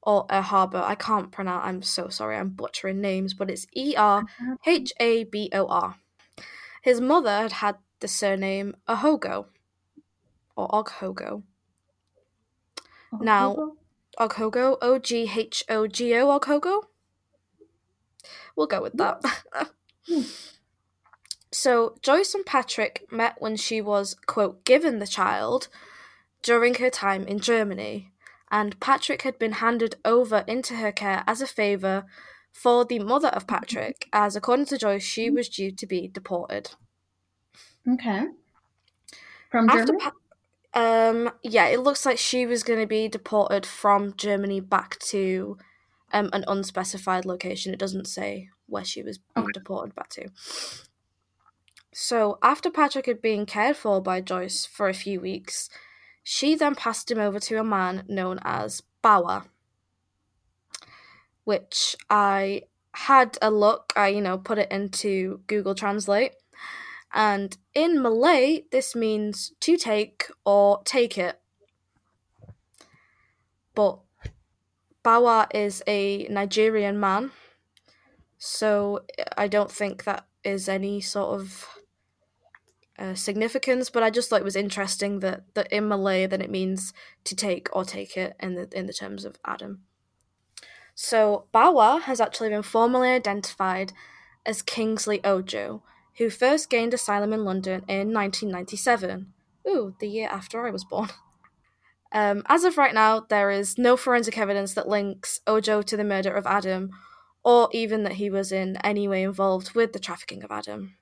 or Ehaba. I can't pronounce. I'm so sorry. I'm butchering names, but it's E R H A B O R. His mother had had the surname Ahogo or Oghogo. Now, Oghogo, O G H O G O, Oghogo. We'll go with that. [laughs] so, Joyce and Patrick met when she was, quote, given the child during her time in Germany, and Patrick had been handed over into her care as a favour for the mother of Patrick, as according to Joyce, she was due to be deported. Okay. From After Germany? Pa- um, yeah, it looks like she was going to be deported from Germany back to um, an unspecified location. It doesn't say where she was being deported back to. So, after Patrick had been cared for by Joyce for a few weeks, she then passed him over to a man known as Bawa, which I had a look, I, you know, put it into Google Translate. And in Malay, this means to take or take it. But Bawa is a Nigerian man, so I don't think that is any sort of uh, significance. But I just thought it was interesting that, that in Malay, then it means to take or take it in the in the terms of Adam. So Bawa has actually been formally identified as Kingsley Ojo, who first gained asylum in London in 1997. Ooh, the year after I was born. [laughs] Um, as of right now, there is no forensic evidence that links Ojo to the murder of Adam, or even that he was in any way involved with the trafficking of Adam.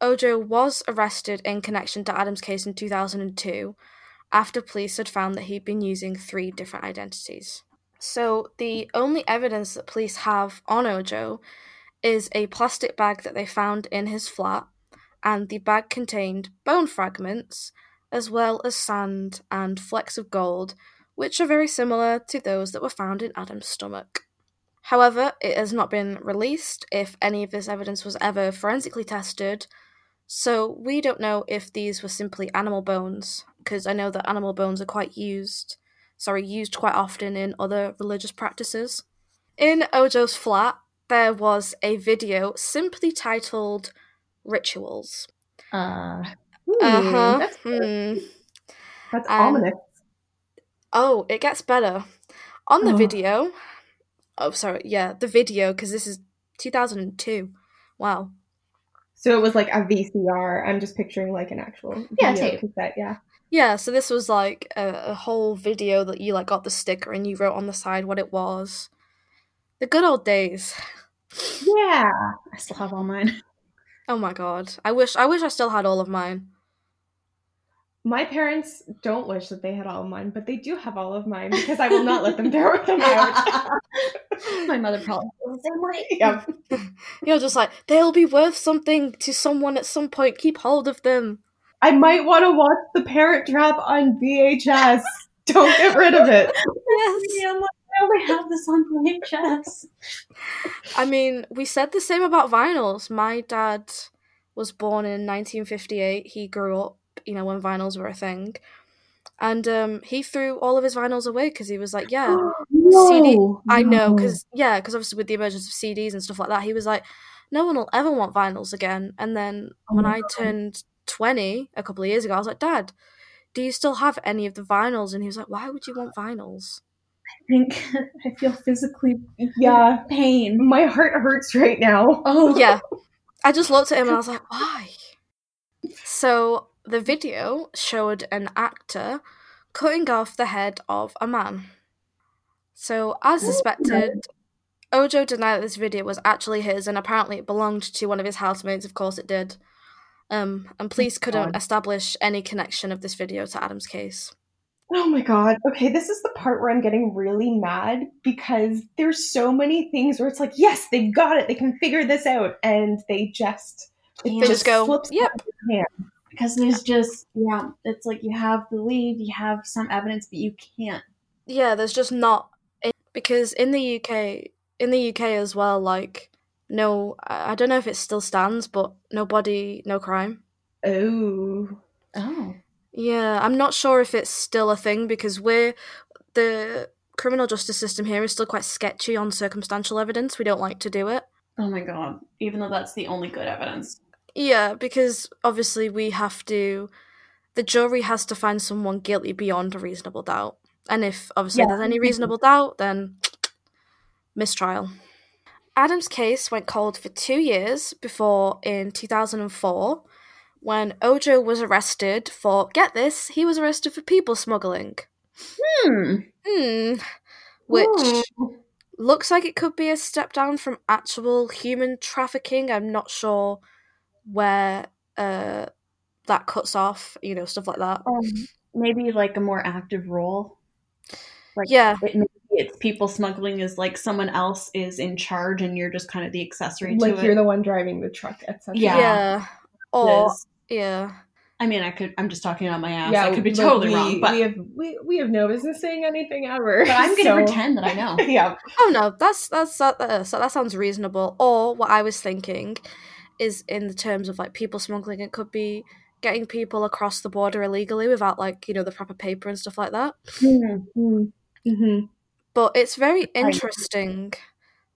Ojo was arrested in connection to Adam's case in 2002 after police had found that he'd been using three different identities. So, the only evidence that police have on Ojo is a plastic bag that they found in his flat, and the bag contained bone fragments as well as sand and flecks of gold, which are very similar to those that were found in Adam's stomach. However, it has not been released if any of this evidence was ever forensically tested, so we don't know if these were simply animal bones, because I know that animal bones are quite used, sorry, used quite often in other religious practices. In Ojo's flat, there was a video simply titled Rituals. Uh, Uh huh. That's, Hmm. that's ominous. Oh, it gets better. On the Oh. video, oh, sorry, yeah, the video, because this is 2002. Wow. So it was like a VCR. I'm just picturing like an actual Yeah, video tape. cassette. Yeah. Yeah, so this was like a, a whole video that you like got the sticker and you wrote on the side what it was. The good old days. Yeah. I still have all mine. Oh my god. I wish I wish I still had all of mine. My parents don't wish that they had all of mine, but they do have all of mine because I will not let them throw them out. [laughs] My mother probably feels the same way. yep. You're just like, they'll be worth something to someone at some point. Keep hold of them. I might want to watch The Parent Trap on VHS. Don't get rid of it. Yes. Yeah, I'm like, I only have this on VHS. I mean, we said the same about vinyls. My dad was born in 1958. He grew up, you know, when vinyls were a thing. And um, he threw all of his vinyls away because he was like, yeah, [gasps] CD I know, because, yeah, because obviously with the emergence of CDs and stuff like that, he was like, no one will ever want vinyls again. And then Oh when I God. turned 20 a couple of years ago, I was like, Dad, do you still have any of the vinyls? And he was like, why would you want vinyls? I think [laughs] I feel physically Yeah. pain. My heart hurts right now. Oh yeah. [laughs] I just looked at him and I was like, why? So the video showed an actor cutting off the head of a man. So, as suspected, Ojo denied that this video was actually his and apparently it belonged to one of his housemates. Of course, it did. Um, and police couldn't establish any connection of this video to Adam's case. Oh my god. Okay, this is the part where I'm getting really mad because there's so many things where it's like, yes, they got it. They can figure this out. And they just, it They They just go, slips yep. Out of their hand. because there's just yeah, it's like you have the lead, you have some evidence, but you can't. Yeah, there's just not because in the UK, in the UK as well, like no, I I don't know if it still stands, but no body, no crime. Oh. Oh, Yeah, I'm not sure if it's still a thing because we're the criminal justice system here is still quite sketchy on circumstantial evidence. We don't like to do it. Oh my god. Even though that's the only good evidence. Yeah, because obviously we have to the jury has to find someone guilty beyond a reasonable doubt. And if obviously Yeah. there's any reasonable doubt, then [tsk] mistrial. Adam's case went cold for two years before, in 2004, when Ojo was arrested for, get this, he was arrested for people smuggling. Hmm. Hmm. Which Ooh. looks like it could be a step down from actual human trafficking. I'm not sure where uh, that cuts off, you know, stuff like that. Um, maybe like a more active role. Like Yeah. it, it's people smuggling is like someone else is in charge and you're just kind of the accessory like to you're it. the one driving the truck, etc. Yeah. Yeah. Or, yeah. I mean, I could. I'm just talking out my ass. Yeah, I could be totally we, wrong, but, we have we, we have no business saying anything ever. but I'm gonna so- pretend that I know. [laughs] yeah. Oh no, that's that's that, uh, so that sounds reasonable. Or what I was thinking is in the terms of like people smuggling, it could be getting people across the border illegally without like you know the proper paper and stuff like that. Mm-hmm. But it's very interesting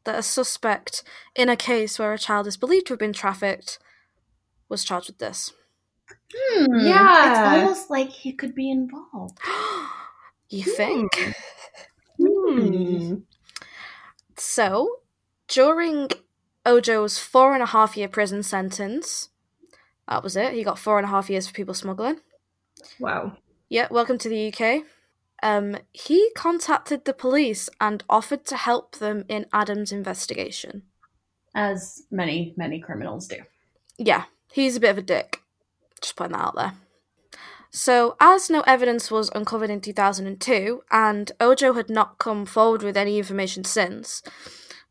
that a suspect in a case where a child is believed to have been trafficked was charged with this. Hmm. Yeah. it's almost like he could be involved. [gasps] you think? Hmm. [laughs] So, during Ojo's four and a half year prison sentence, that was it. He got four and a half years for people smuggling. Wow. Yeah, welcome to the UK. Um, he contacted the police and offered to help them in Adam's investigation. As many, many criminals do. Yeah, he's a bit of a dick. Just putting that out there. So, as no evidence was uncovered in 2002, and Ojo had not come forward with any information since,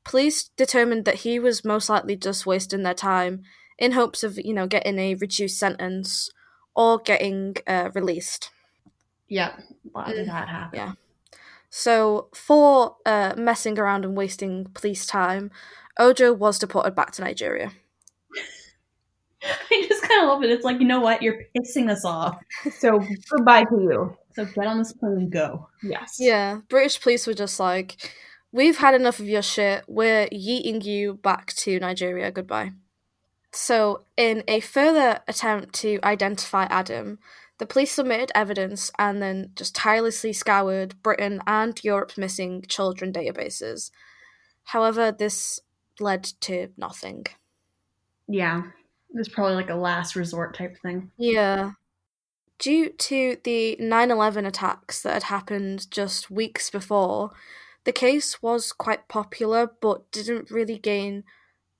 police determined that he was most likely just wasting their time in hopes of, you know, getting a reduced sentence or getting uh, released. Yeah. Why Mm. did that happen? Yeah. So, for uh, messing around and wasting police time, Ojo was deported back to Nigeria. [laughs] I just kind of love it. It's like, you know what? You're pissing us off. [laughs] So goodbye to you. So get on this plane and go. Yes. Yeah, British police were just like, we've had enough of your shit. We're yeeting you back to Nigeria. Goodbye. So, in a further attempt to identify Adam, the police submitted evidence and then just tirelessly scoured Britain and Europe's missing children databases. However, this led to nothing. Yeah. It's probably like a last resort type thing. Yeah. Due to the 9 11 attacks that had happened just weeks before, the case was quite popular but didn't really gain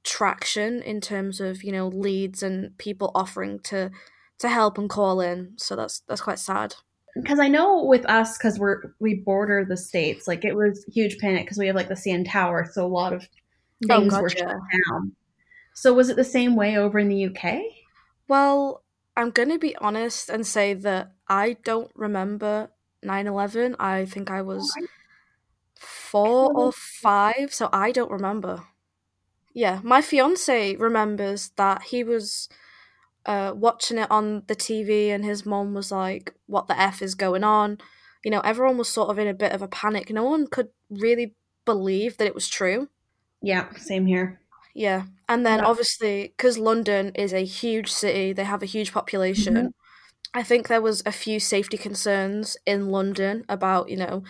traction in terms of, you know, leads and people offering to to help and call in. So that's that's quite sad. because I know with us, because we're we border the states, like it was huge panic because we have like the CN Tower, so a lot of Oh, things were shut down. So was it the same way over in the UK? Well, I'm going to be honest and say that I don't remember 9 11. I think I was four or five, so I don't remember. Yeah, my fiance remembers that he was uh, watching it on the TV and his mom was like, What the F is going on? You know, everyone was sort of in a bit of a panic. No one could really believe that it was true. Yeah, same here. Yeah. And then Yeah. obviously, because London is a huge city, they have a huge population. I think there was a few safety concerns in London about, you know,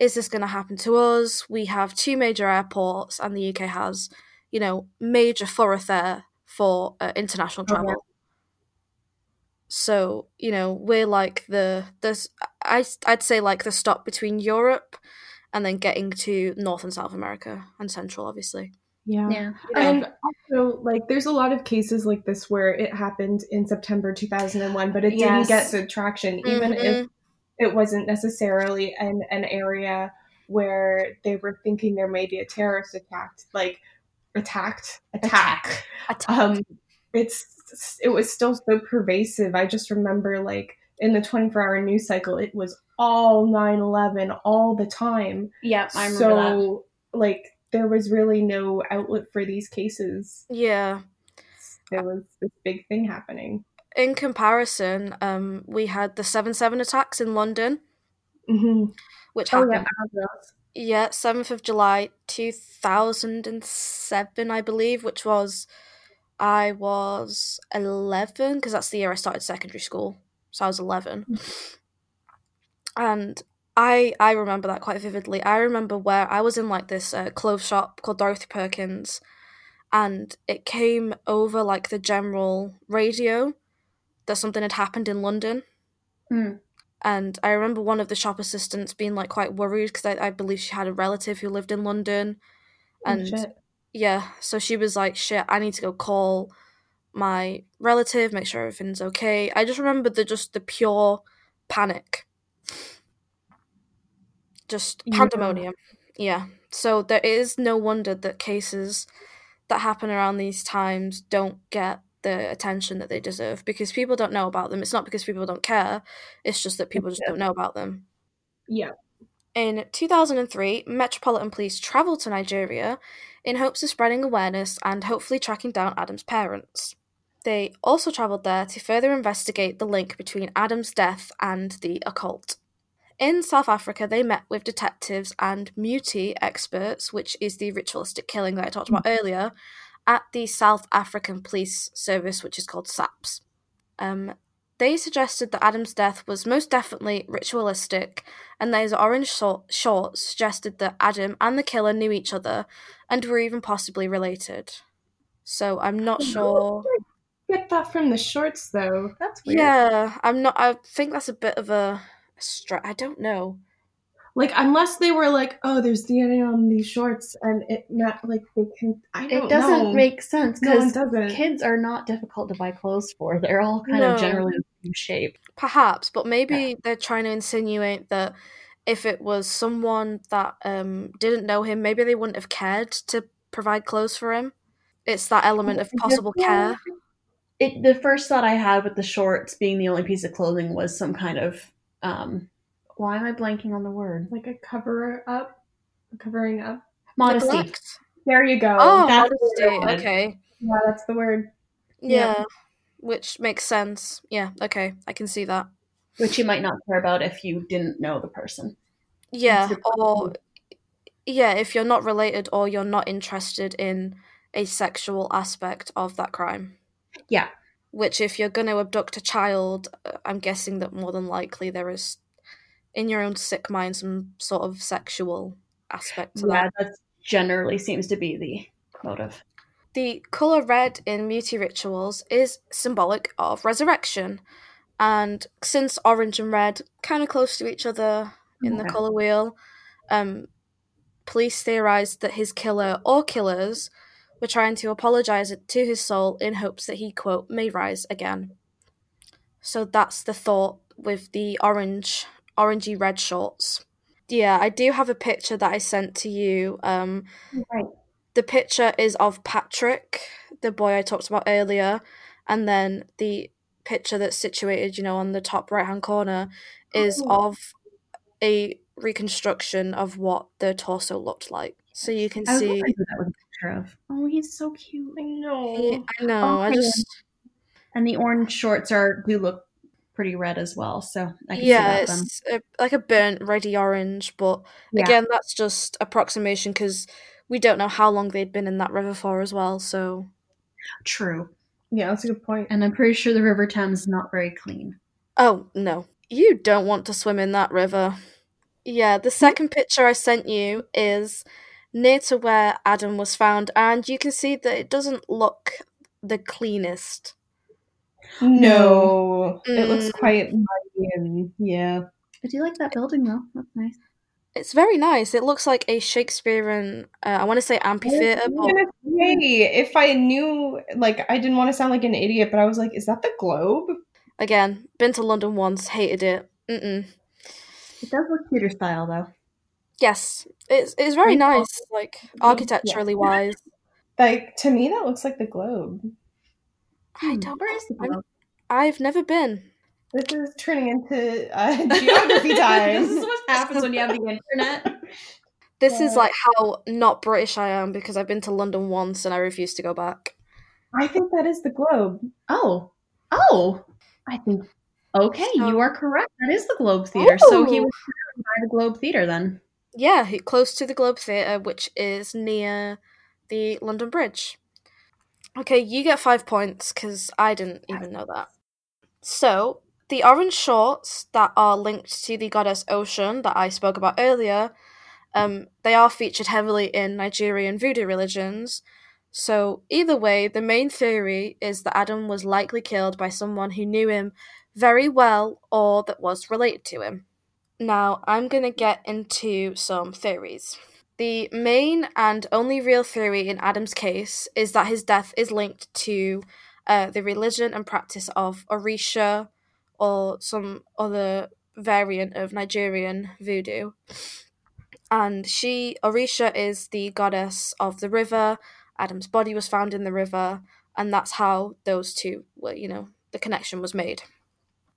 is this going to happen to us? We have two major airports, and the UK has, you know, major thoroughfare for uh, international yeah. travel. So you know, we're like the this I I'd say like the stop between Europe and then getting to North and South America and Central, obviously. Yeah. Yeah. And also, like, there's a lot of cases like this where it happened in September 2001, but it didn't Yes. get the traction, even if Mhm. It wasn't necessarily an, an area where they were thinking there may be a terrorist attack, like, attacked, attack. Attack. Um, it's, it was still so pervasive. I just remember, like, in the 24 hour news cycle, it was all 9 11 all the time. Yeah, I remember that. so, like, there was really no outlet for these cases yeah. there was this big thing happening. In comparison, um, we had the seven seven attacks in London, Mm-hmm. which Oh happened yeah. Yeah, seventh of July, two thousand and seven, I believe, which was I was eleven because that's the year I started secondary school, so I was eleven, and I I remember that quite vividly. I remember where I was in like this uh, clothes shop called Dorothy Perkins, and it came over like the general radio that something had happened in London. Mm. And I remember one of the shop assistants being like quite worried because I, I believe she had a relative who lived in London. And shit. yeah, so she was like, shit, I need to go call my relative, make sure everything's okay. I just remember the just the pure panic. Just Yeah. pandemonium. Yeah. So there is no wonder that cases that happen around these times don't get the attention that they deserve because people don't know about them. It's not because people don't care, it's just that people just don't know about them. Yeah. In 2003, Metropolitan Police travelled to Nigeria in hopes of spreading awareness and hopefully tracking down Adam's parents. They also travelled there to further investigate the link between Adam's death and the occult. In South Africa, they met with detectives and muti experts, which is the ritualistic killing that I talked about hmm. earlier, at the South African Police Service, which is called SAPS. Um, they suggested that Adam's death was most definitely ritualistic, and those orange shorts suggested that Adam and the killer knew each other and were even possibly related. So I'm not sure. Get that from the shorts though. That's weird. Yeah, I'm not. I think that's a bit of a stretch. I don't know. Like unless they were like, oh, there's DNA on these shorts, and it not like they can. I don't It doesn't know. make sense No, it because doesn't. kids are not difficult to buy clothes for. They're all kind No. of generally the same shape. Perhaps, but maybe they're trying to insinuate that if it was someone that um, didn't know him, maybe they wouldn't have cared to provide clothes for him. It's that element of possible care. It the first thought I had with the shorts being the only piece of clothing was some kind of um why am I blanking on the word? like a cover up, covering up. Modesty. Neglect. There you go. Oh, that's modesty. what I wanted. Okay. yeah, that's the word. Yeah. Yeah. Which makes sense. Yeah, okay. I can see that. Which you might not care about if you didn't know the person. Yeah, or yeah, if you're not related or you're not interested in a sexual aspect of that crime. Yeah. Which, if you're going to abduct a child, uh, I'm guessing that more than likely there is, in your own sick mind, some sort of sexual aspect to Yeah, that. that generally seems to be the motive. The colour red in Muti rituals is symbolic of resurrection. And since orange and red kind of close to each other in the colour wheel, um, police theorised that his killer or killers were trying to apologise to his soul in hopes that he, quote, may rise again. So that's the thought with the orange, orangey red shorts. Yeah, I do have a picture that I sent to you. Um, Right. the picture is of Patrick, the boy I talked about earlier, and then the picture that's situated, you know, on the top right hand corner is Oh. of a reconstruction of what the torso looked like. So you can I see. wondering that was a picture of. Oh, he's so cute. I know. He- I know. I just And the orange shorts are do look pretty red as well, so I can yeah, see that it's a, like a burnt reddy orange, but Yeah. again, that's just approximation because we don't know how long they'd been in that river for as well. So True. Yeah, that's a good point. And I'm pretty sure the River Thames is not very clean. Oh, no. You don't want to swim in that river. Yeah, the second picture I sent you is near to where Adam was found, and you can see that it doesn't look the cleanest. No, it looks Mm. quite muddy and yeah. I do like that building though. That's nice. It's very nice. It looks like a Shakespearean, uh, I want to say amphitheater, I but say, if I knew, like, I didn't want to sound like an idiot, but I was like, is that the globe? again, been to London once, hated it. Mm-mm. It does look theater style though. Yes, it's, it's very nice, like, architecturally [laughs] wise. Like, to me, that looks like the globe. I Hmm, Where is the I'm- globe? I've never been. This is turning into uh, geography time. [laughs] this is what happens when you have the internet. [laughs] This is like how not British I am because I've been to London once and I refuse to go back. I think that is the globe. Oh, Oh, I think. Okay, So- you are correct. That is the Globe Theater. So he was by the Globe Theater then. Yeah, close to the Globe Theatre, which is near the London Bridge. Okay, you get five points because I didn't even know that. So, the orange shorts that are linked to the goddess Oshun that I spoke about earlier, um, they are featured heavily in Nigerian voodoo religions. So, either way, the main theory is that Adam was likely killed by someone who knew him very well or that was related to him. Now, I'm going to get into some theories. The main and only real theory in Adam's case is that his death is linked to uh, the religion and practice of Orisha or some other variant of Nigerian voodoo. And she, Orisha, is the goddess of the river. Adam's body was found in the river, and that's how those two were, you know, the connection was made.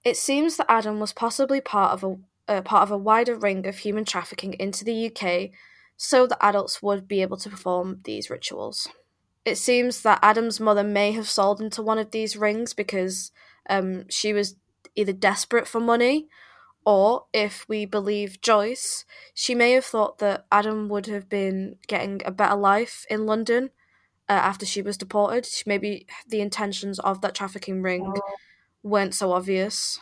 It seems that Adam was possibly part of a uh, part of a wider ring of human trafficking into the UK so that adults would be able to perform these rituals. It seems that Adam's mother may have sold into one of these rings because um, she was either desperate for money or, if we believe Joyce, she may have thought that Adam would have been getting a better life in London uh, after she was deported. Maybe the intentions of that trafficking ring weren't so obvious.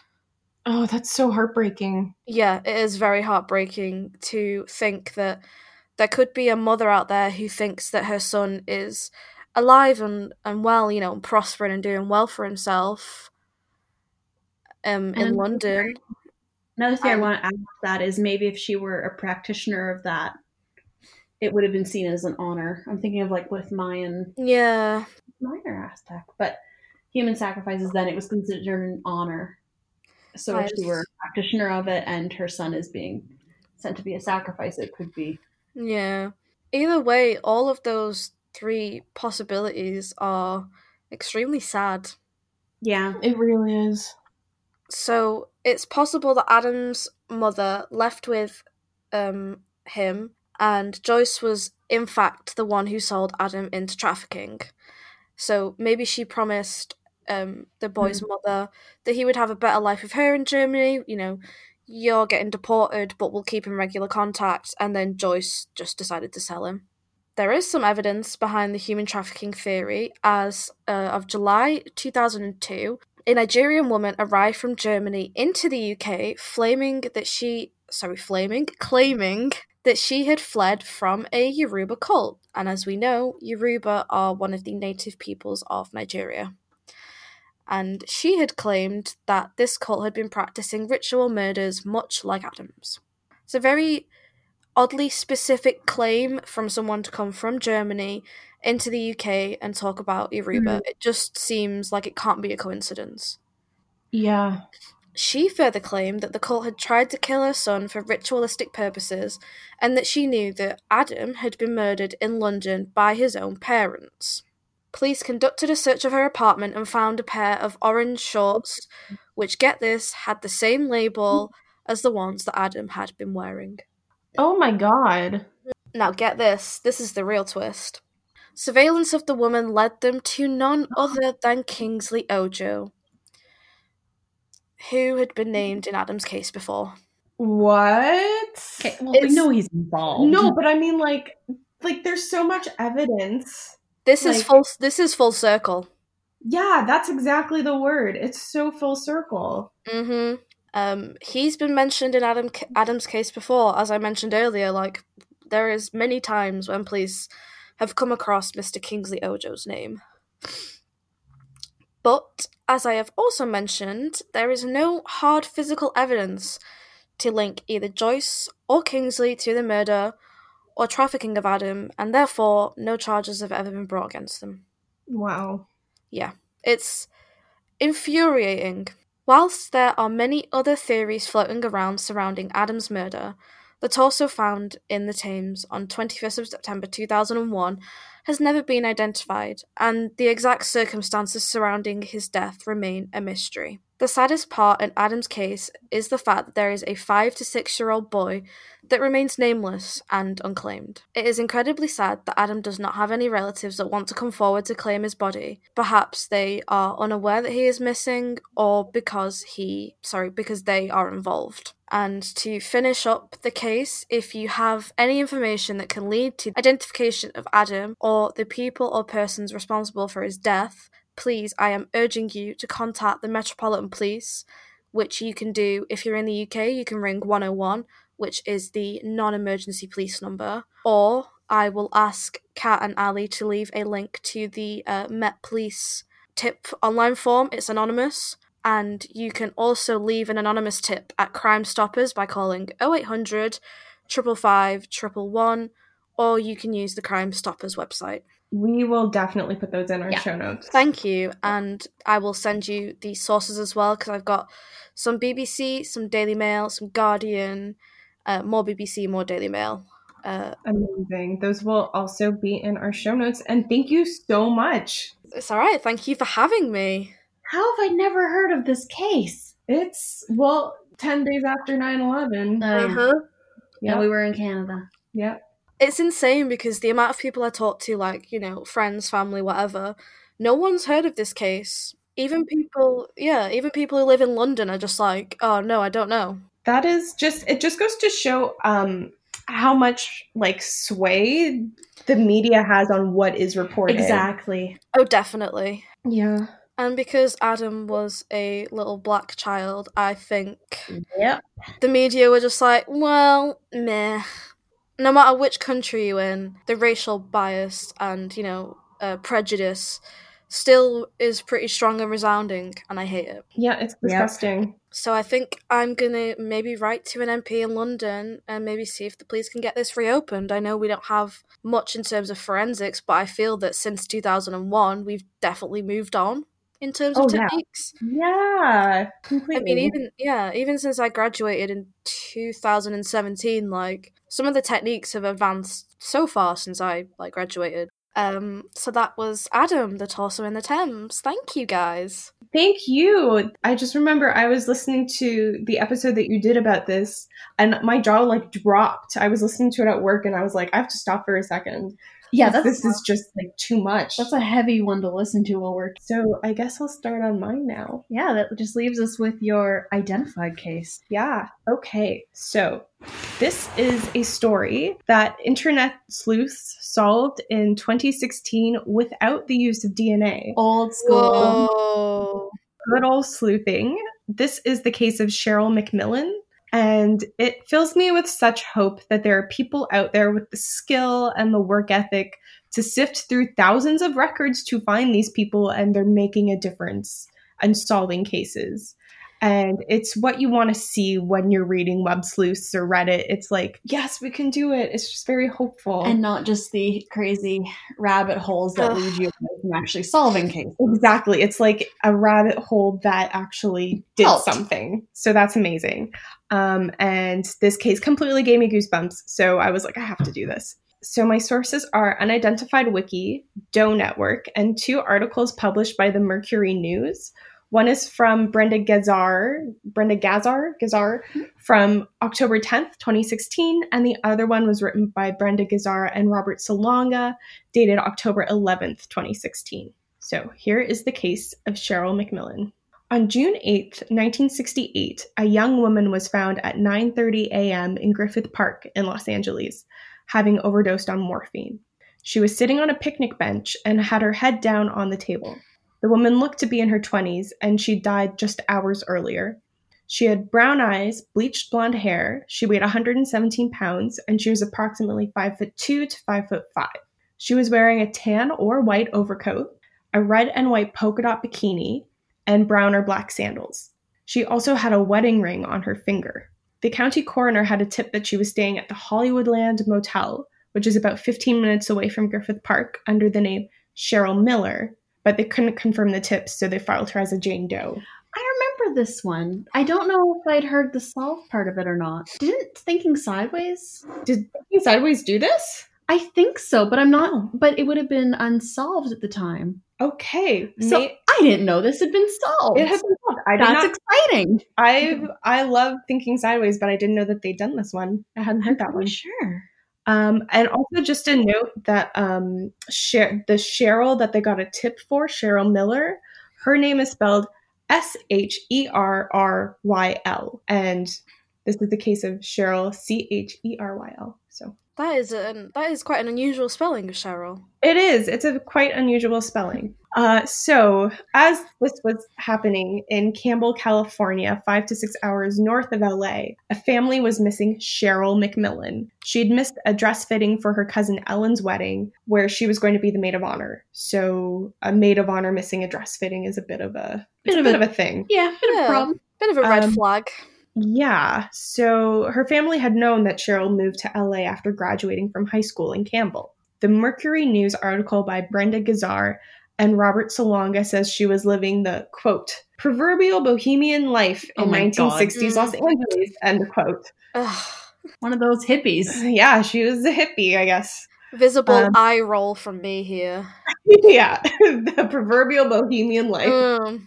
Oh, that's so heartbreaking. Yeah, it is very heartbreaking to think that there could be a mother out there who thinks that her son is alive and, and well, you know, and prospering and doing well for himself um, in London. Another thing I Um, want to add to that is maybe if she were a practitioner of that, it would have been seen as an honor. I'm thinking of like with Mayan Yeah, minor aspect, but human sacrifices then it was considered an honor. So if she were a practitioner of it and her son is being sent to be a sacrifice, it could be yeah. Either way, all of those three possibilities are extremely sad. yeah. It really is. So it's possible that Adam's mother left with um, him, and Joyce was in fact the one who sold Adam into trafficking. So maybe she promised um, the boy's mother that he would have a better life with her in Germany. You know, you're getting deported, but we'll keep in regular contact. And then Joyce just decided to sell him. There is some evidence behind the human trafficking theory. As uh, of July 2002, a Nigerian woman arrived from Germany into the UK, flaming that she, sorry, flaming, claiming that she had fled from a Yoruba cult. And as we know, Yoruba are one of the native peoples of Nigeria. And she had claimed that this cult had been practicing ritual murders much like Adam's. It's a very oddly specific claim from someone to come from Germany into the UK and talk about Yoruba. Hmm. It just seems like it can't be a coincidence. Yeah. She further claimed that the cult had tried to kill her son for ritualistic purposes and that she knew that Adam had been murdered in London by his own parents. Police conducted a search of her apartment and found a pair of orange shorts, which, get this, had the same label as the ones that Adam had been wearing. Oh my god. Now, get this this is the real twist. Surveillance of the woman led them to none other than Kingsley Ojo, who had been named in Adam's case before. What? Okay, well, we know he's involved. No, but I mean like like there's so much evidence. This is full. This is full circle. Yeah, that's exactly the word. It's so full circle. Mm-hmm. Um, he's been mentioned in Adam Adam's case before, as I mentioned earlier. Like there is many times when police have come across Mr. Kingsley Ojo's name. But as I have also mentioned, there is no hard physical evidence to link either Joyce or Kingsley to the murder or trafficking of Adam, and therefore no charges have ever been brought against them. Wow. Yeah, it's infuriating. Whilst there are many other theories floating around surrounding Adam's murder, The torso found in the Thames on 21st of September 2001 has never been identified, and the exact circumstances surrounding his death remain a mystery. The saddest part in Adam's case is the fact that there is a 5 to 6 year old boy that remains nameless and unclaimed. It is incredibly sad that Adam does not have any relatives that want to come forward to claim his body. Perhaps they are unaware that he is missing or because he sorry, because they are involved. And to finish up the case, if you have any information that can lead to identification of Adam or the people or persons responsible for his death, please, I am urging you to contact the Metropolitan Police, which you can do if you're in the UK, you can ring 101, which is the non emergency police number, or I will ask Kat and Ali to leave a link to the uh, Met Police tip online form. It's anonymous. And you can also leave an anonymous tip at Crime Stoppers by calling 0800 555 111, or you can use the Crime Stoppers website. We will definitely put those in our Yeah. show notes. Thank you, and I will send you the sources as well because I've got some BBC, some Daily Mail, some Guardian, uh, more BBC, more Daily Mail. Uh, Amazing. Those will also be in our show notes. And thank you so much. it's all right. Thank you for having me. How have I never heard of this case? It's, well, 10 days after 9 11. Uh, Uh-huh. Yeah, we were in Canada. Yeah. It's insane because the amount of people I talk to, like you know, friends, family, whatever, no one's heard of this case. Even people, yeah, even people who live in London are just like, oh no, I don't know. That is just, it just goes to show um, how much like sway the media has on what is reported. Exactly. Oh, definitely. Yeah. And because Adam was a little black child, I think Yep. the media were just like, well, meh. No matter which country you're in, the racial bias and, you know, uh, prejudice still is pretty strong and resounding, and I hate it. Yeah, it's disgusting. So I think I'm gonna maybe write to an MP in London and maybe see if the police can get this reopened. I know we don't have much in terms of forensics, but I feel that since 2001, we've definitely moved on in terms of Oh, yeah. techniques. Yeah, I completely. mean, even yeah, even since I graduated in 2017, like some of the techniques have advanced so far since I like graduated. Um, so that was Adam, the torso in the Thames. Thank you, guys. Thank you. I just remember I was listening to the episode that you did about this, and my jaw like dropped. I was listening to it at work, and I was like, I have to stop for a second. Yeah, This- that's this is just like too much. that's a heavy one to listen to while we're. so I guess I'll start on mine now. Yeah, that just leaves us with your identified case. Yeah. Okay. So this is a story that internet sleuths solved in 2016 without the use of DNA. Old school. Whoa. Good old sleuthing. This is the case of Cheryl McMillan. And it fills me with such hope that there are people out there with the skill and the work ethic to sift through thousands of records to find these people and they're making a difference and solving cases. And it's what you want to see when you're reading Web Sleuths or Reddit. It's like, yes, we can do it. It's just very hopeful. And not just the crazy rabbit holes that Ugh. lead you away from actually solving cases. Exactly. It's like a rabbit hole that actually did Helped. something. So that's amazing. Um, and this case completely gave me goosebumps. So I was like, I have to do this. So my sources are Unidentified Wiki, Doe Network, and two articles published by the Mercury News. One is from Brenda Gazzar, Brenda Gazzar, Gazzar from October 10th, 2016, and the other one was written by Brenda Gazzar and Robert Salonga, dated October 11th, 2016. So here is the case of Cheryl McMillan. On June 8, 1968, a young woman was found at 9:30 a.m. in Griffith Park in Los Angeles, having overdosed on morphine. She was sitting on a picnic bench and had her head down on the table. The woman looked to be in her 20s and she died just hours earlier. She had brown eyes, bleached blonde hair. She weighed 117 pounds and she was approximately 5 foot 2 to 5 foot 5. She was wearing a tan or white overcoat, a red and white polka dot bikini, and brown or black sandals. She also had a wedding ring on her finger. The county coroner had a tip that she was staying at the Hollywoodland Motel, which is about 15 minutes away from Griffith Park, under the name Cheryl Miller, but they couldn't confirm the tips, so they filed her as a Jane Doe. I remember this one. I don't know if I'd heard the solve part of it or not. Didn't Thinking Sideways? Did Thinking Sideways do this? I think so, but I'm not. Oh. But it would have been unsolved at the time. Okay. So May- I didn't know this had been solved. it has been solved. I That's not. exciting. I I love Thinking Sideways, but I didn't know that they'd done this one. I hadn't heard that one. sure. Um, and also just a note that um, the Cheryl that they got a tip for, Cheryl Miller, her name is spelled S H E R R Y L, and this is the case of Cheryl C H E R Y L. So That is an that is quite an unusual spelling Cheryl. it is. It's a quite unusual spelling. Uh, so as this was happening in Campbell, California, five to six hours north of LA, a family was missing Cheryl McMillan. She'd missed a dress fitting for her cousin Ellen's wedding, where she was going to be the maid of honor. So a maid of honor missing a dress fitting is a bit of a Bit it's of a bit a- of a thing. Yeah, bit of a problem. Bit of a red Um, flag. Yeah. So her family had known that Cheryl moved to LA after graduating from high school in Campbell. The Mercury News article by Brenda Gazzar and Robert Salonga says she was living the quote proverbial bohemian life Oh in my 1960s God. Los Angeles end quote. Ugh. One of those hippies. [laughs] Yeah, she was a hippie, I guess. Visible Um, eye roll from me here. [laughs] yeah, [laughs] the proverbial bohemian life.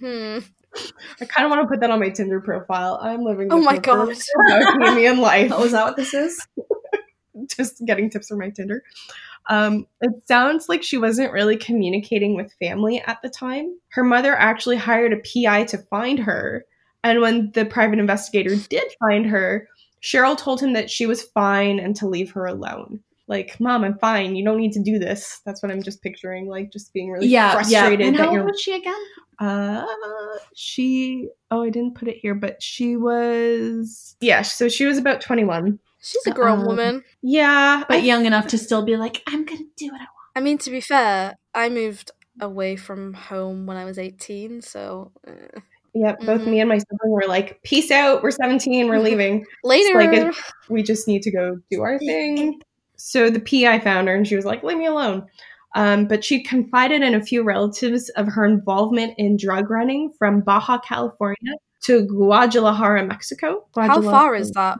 hmm [laughs] I kind of want to put that on my Tinder profile. I'm living. Oh my God. [laughs] bohemian life. Oh, is that what this is? [laughs] just getting tips from my Tinder. Um, it sounds like she wasn't really communicating with family at the time. Her mother actually hired a PI to find her. And when the private investigator did find her, Cheryl told him that she was fine and to leave her alone. Like, mom, I'm fine. You don't need to do this. That's what I'm just picturing. Like, just being really yeah, frustrated yeah. And that how old you're. was she again? Uh, she. Oh, I didn't put it here, but she was. Yeah, so she was about 21. She's a grown Um, woman. Yeah. But I young enough to still be like, I'm gonna do what I want. I mean, to be fair, I moved away from home when I was 18, so eh. Yep, both Mhm. me and my sibling were like, "Peace out. We're 17. We're [laughs] leaving. later. like we just need to go do our thing." So the PI found her, and she was like, "Leave me alone." Um, but she confided in a few relatives of her involvement in drug running from Baja California to Guadalajara, Mexico. How far is that,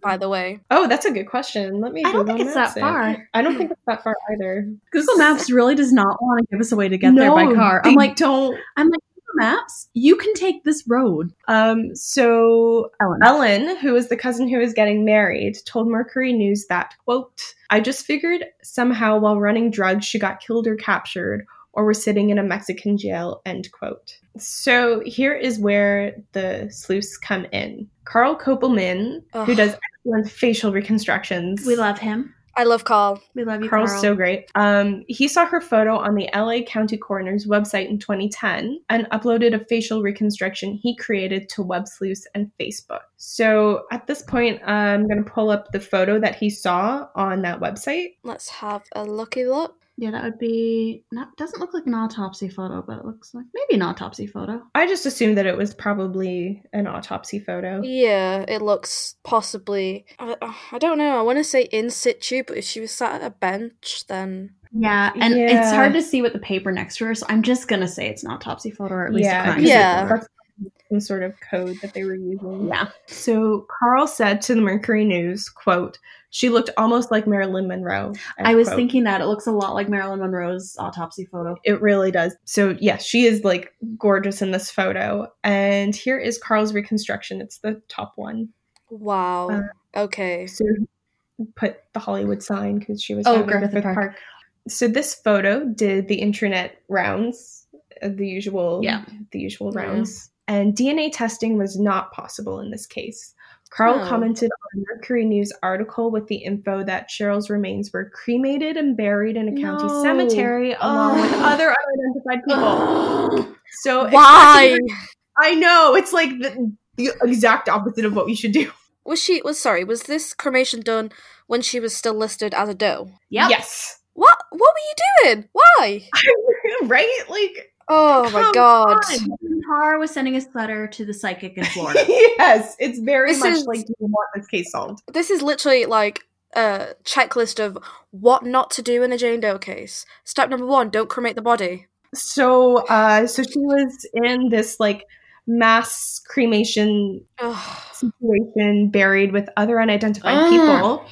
by the way? Oh, that's a good question. Let me. I don't Google think it's Maps that it. far. I don't think it's that far either. Google Maps really does not want to give us a way to get there by car. I'm like, don't. I'm like, Google Maps, you can take this road. Um, so Ellen. Ellen, who is the cousin who is getting married, told Mercury News that, quote, I just figured somehow while running drugs she got killed or captured or was sitting in a Mexican jail, end quote. So here is where the sleuths come in. Carl Koppelman, who does excellent facial reconstructions. We love him. I love Carl. We love you, Carl's Carl. so great. Um, he saw her photo on the LA County Coroner's website in 2010 and uploaded a facial reconstruction he created to Web Sleuths and Facebook. So at this point, I'm going to pull up the photo that he saw on that website. Let's have a looky look. Yeah, that would be. Not doesn't look like an autopsy photo, but it looks like maybe an autopsy photo. I just assumed that it was probably an autopsy photo. Yeah, it looks possibly. I, I don't know. I want to say in situ, but if she was sat at a bench, then Yeah, and it's hard to see with the paper next to her, so I'm just gonna say it's an autopsy photo or at least yeah, a crime 'cause scene Yeah. That's some sort of code that they were using. Yeah. So Carl said to the Mercury News, quote, she looked almost like Marilyn Monroe. I was quote. thinking that it looks a lot like Marilyn Monroe's autopsy photo. It really does. So, yes, she is like gorgeous in this photo. And here is Carl's reconstruction. It's the top one. wow. Uh, okay. So, put the Hollywood sign because she was Oh, found in Griffith Griffith Park. So, this photo did the internet rounds, uh, the usual, Yeah. the usual Yeah. rounds. And DNA testing was not possible in this case. Carl Oh. commented on a Mercury News article with the info that Cheryl's remains were cremated and buried in a county No. cemetery along with [gasps] other unidentified people. [gasps] So Why I know it's like the, the exact opposite of what we should do. was she? Was sorry. Was this cremation done when she was still listed as a doe? Yeah. Yes, What? What were you doing? Why? [laughs] right? Like Oh my god. on. Tar was sending his letter to the psychic in [laughs] Florida. yes, it's very This much is- like do you want this case solved? This is literally like a checklist of what not to do in a Jane Doe case. Step number one: don't cremate the body. So, uh, so she was in this like mass cremation Ugh. situation buried with other unidentified Ah. people.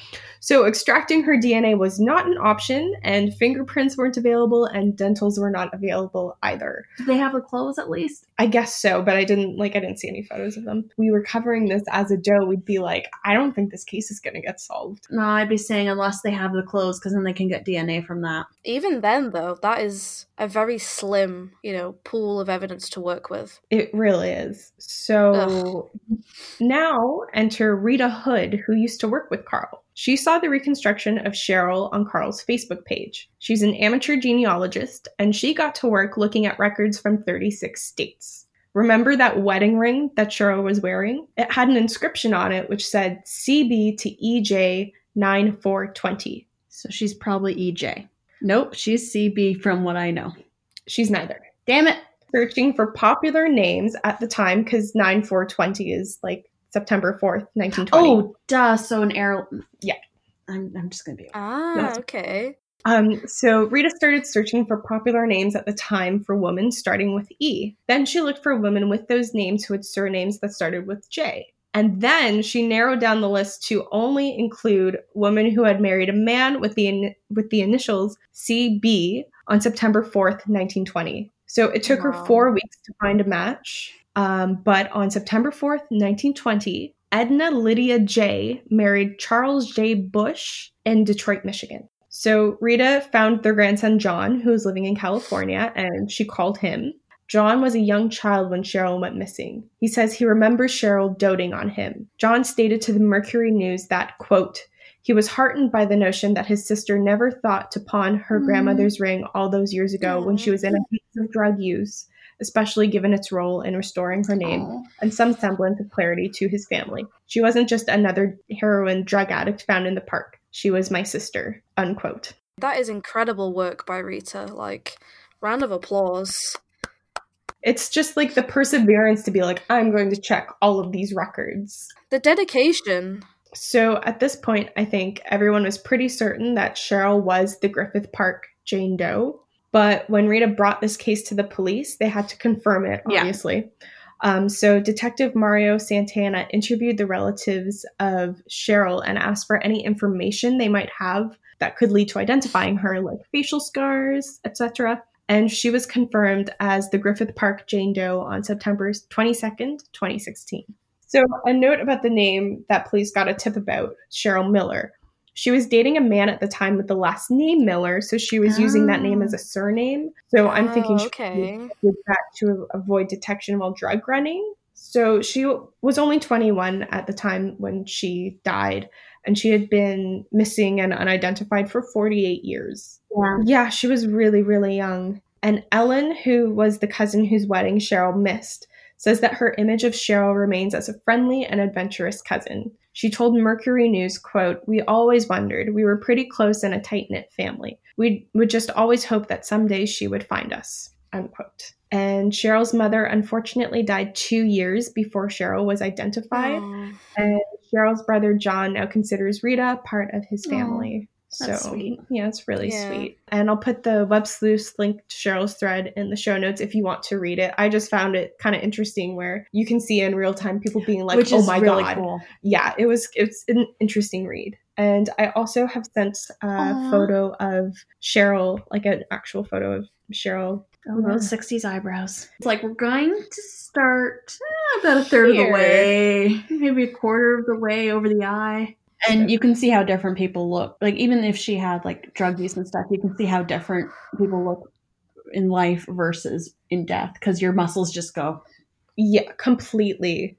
So extracting her DNA was not an option, and fingerprints weren't available, and dentals were not available either. Do they have the clothes at least? I guess so, but I didn't like I didn't see any photos of them. We were covering this as a Joe. We'd be like, I don't think this case is gonna get solved. No, I'd be saying unless they have the clothes, because then they can get DNA from that. Even then, though, that is a very slim, you know, pool of evidence to work with. It really is. So now enter Rita Hood, who used to work with Carl. She saw the reconstruction of Cheryl on Carl's Facebook page. She's an amateur genealogist, and she got to work looking at records from 36 states. Remember that wedding ring that Cheryl was wearing? It had an inscription on it which said CB to EJ 9420. So she's probably EJ. Nope, she's CB from what I know. She's neither. Damn it. Searching for popular names at the time because 9420 is like September 4th, 1920. Oh, duh. So an arrow. Yeah. I'm, I'm just going to be. Ah, Yes. okay. Um, so Rita started searching for popular names at the time for women starting with E. Then she looked for women with those names who had surnames that started with J. And then she narrowed down the list to only include women who had married a man with the in- with the initials CB on September 4th, 1920. So it took her 4 weeks to find a match. Um, but on September 4th, 1920, Edna Lydia J married Charles J. Bush in Detroit, Michigan. So Rita found their grandson John, who was living in California, and she called him. John was a young child when Cheryl went missing. He says he remembers Cheryl doting on him. John stated to the Mercury News that, quote, he was heartened by the notion that his sister never thought to pawn her Mm. grandmother's ring all those years ago when she was in a haze of drug use, especially given its role in restoring her name Oh. and some semblance of clarity to his family. She wasn't just another heroin drug addict found in the park. She was my sister. Unquote. That is incredible work by Rita. Like, round of applause. It's just like the perseverance to be like, I'm going to check all of these records. The dedication. So at this point, I think everyone was pretty certain that Cheryl was the Griffith Park Jane Doe. But when Rita brought this case to the police, they had to confirm it, Yeah. obviously. Um, so Detective Mario Santana interviewed the relatives of Cheryl and asked for any information they might have that could lead to identifying her, like facial scars, etc. And she was confirmed as the Griffith Park Jane Doe on September 22nd, 2016. So, a note about the name that police got a tip about Cheryl Miller. She was dating a man at the time with the last name Miller, so she was using that name Oh. as a oh. surname. So, I'm thinking Oh, she okay. did that to avoid detection while drug running. So, she was only 21 at the time when she died, and she had been missing and unidentified for 48 years. Yeah. Yeah, she was really, really young. And Ellen, who was the cousin whose wedding Cheryl missed, says that her image of Cheryl remains as a friendly and adventurous cousin. She told Mercury News, quote, We always wondered. We were pretty close and a tight knit family. We would just always hope that someday she would find us, unquote. And Cheryl's mother unfortunately died two years before Cheryl was identified. Oh. And Cheryl's brother John now considers Rita part of his family. That's so sweet. yeah, it's really Yeah. sweet. And I'll put the web sleuth link to Cheryl's thread in the show notes if you want to read it. I just found it kind of interesting where you can see in real time people being like, Which "Oh my really god!" cool. Yeah, it was it's an interesting read. And I also have sent a Aw. photo of Cheryl, like an actual photo of Cheryl. Oh, those 60s eyebrows. It's like we're going to start eh, about a third of the way, maybe a quarter of the way over the eye. And you can see how different people look. Like, even if she had like drug use and stuff, you can see how different people look in life versus in death because your muscles just go. Yeah, completely,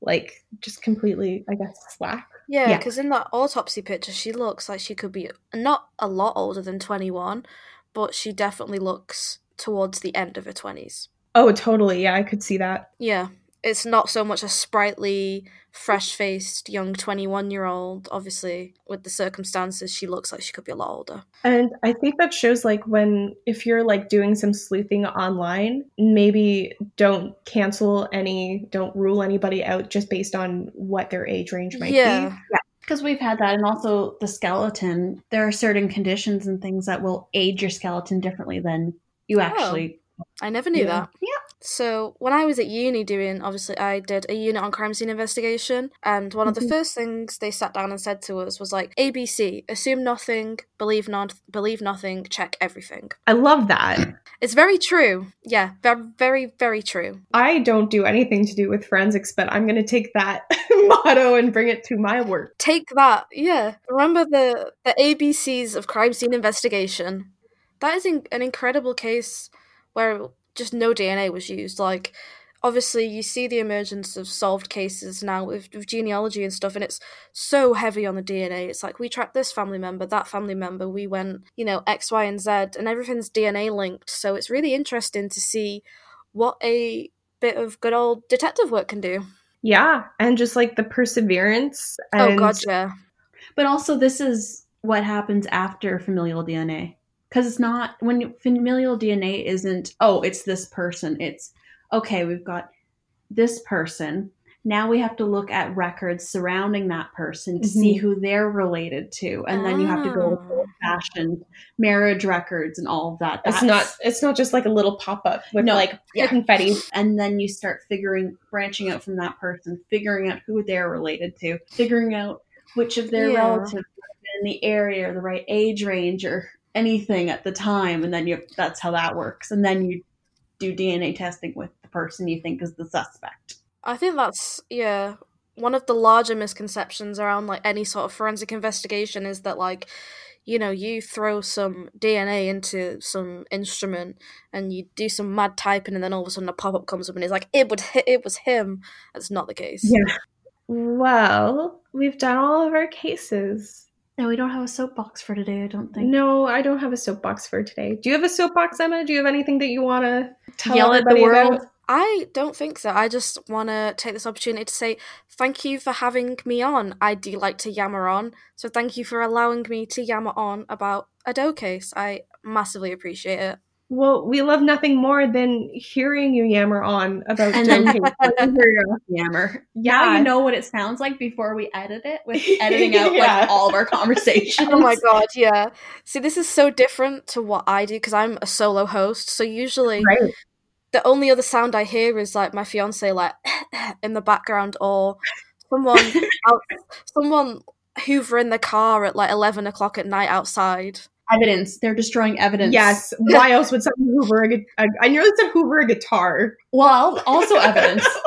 like just completely, I guess, slack. Yeah, Yeah. because in that autopsy picture, she looks like she could be not a lot older than 21, but she definitely looks towards the end of her 20s. Oh, totally. Yeah, I could see that. Yeah, it's not so much a sprightly, fresh faced young 21 year old. Obviously, with the circumstances, she looks like she could be a lot older. And I think that shows like when if you're like doing some sleuthing online, maybe don't cancel any, don't rule anybody out just based on what their age range might yeah. be. Yeah. Because we've had that. And also the skeleton. There are certain conditions and things that will age your skeleton differently than you oh, actually. I never knew Yeah. that. So when I was at uni doing, obviously I did a unit on crime scene investigation, and one of the Mhm. first things they sat down and said to us was like, ABC, assume nothing, believe not, believe nothing, check everything. I love that. [clears throat] It's very true. Yeah, very, very, very true. I don't do anything to do with forensics, but I'm going to take that [laughs] motto and bring it to my work. Take that. Yeah. Remember the the ABCs of crime scene investigation. That is in, an incredible case where just no DNA was used. Like, obviously, you see the emergence of solved cases now with, with genealogy and stuff, and it's so heavy on the DNA. It's like we tracked this family member, that family member, we went, you know, X, Y, and Z, and everything's DNA linked. So it's really interesting to see what a bit of good old detective work can do. Yeah, and just like the perseverance. Oh, and oh, God, yeah. But also, this is what happens after familial DNA. Because it's not, when familial DNA isn't, oh, it's this person. It's, okay, we've got this person. Now we have to look at records surrounding that person to see Mhm. who they're related to. And then you have to go with Ah. old fashioned marriage records and all of that. It's not it's not just like a little pop-up with No, like yeah. confetti. and then you start figuring branching out from that person figuring out who they're related to figuring out which of their Yeah. relatives in the area or the right age range or anything at the time and then you that's how that works and then you do dna testing with the person you think is the suspect I think that's yeah one of the larger misconceptions around like any sort of forensic investigation is that like you know you throw some DNA into some instrument and you do some mad typing and then all of a sudden a pop up comes up and it's like it would hit it was him. That's not the case. Yeah. Well, we've done all of our cases. No we don't have a soapbox for today i don't think No, I don't have a soapbox for today. Do you have a soapbox, Emma? Do you have anything that you want to tell Yell at the world? about? I don't think so. I just want to take this opportunity to say thank you for having me on. I do like to yammer on, so thank you for allowing me to yammer on about a doe case. I massively appreciate it. Well, we love nothing more than hearing you yammer on about And then- joking. yammer Yeah. now you know what it sounds like before we edit it with [laughs] editing out Yeah. like all of our [laughs] conversations Oh my god, yeah. See, this is so different to what I do because I'm a solo host. So usually right. the only other sound I hear is like my fiance like [laughs] in the background or someone out, someone hoovering the car at like eleven o'clock at night outside. Evidence they're destroying evidence Yes. [laughs] Why else would someone hoover a, gu- a I nearly said hoover a guitar. Well, also evidence. [laughs]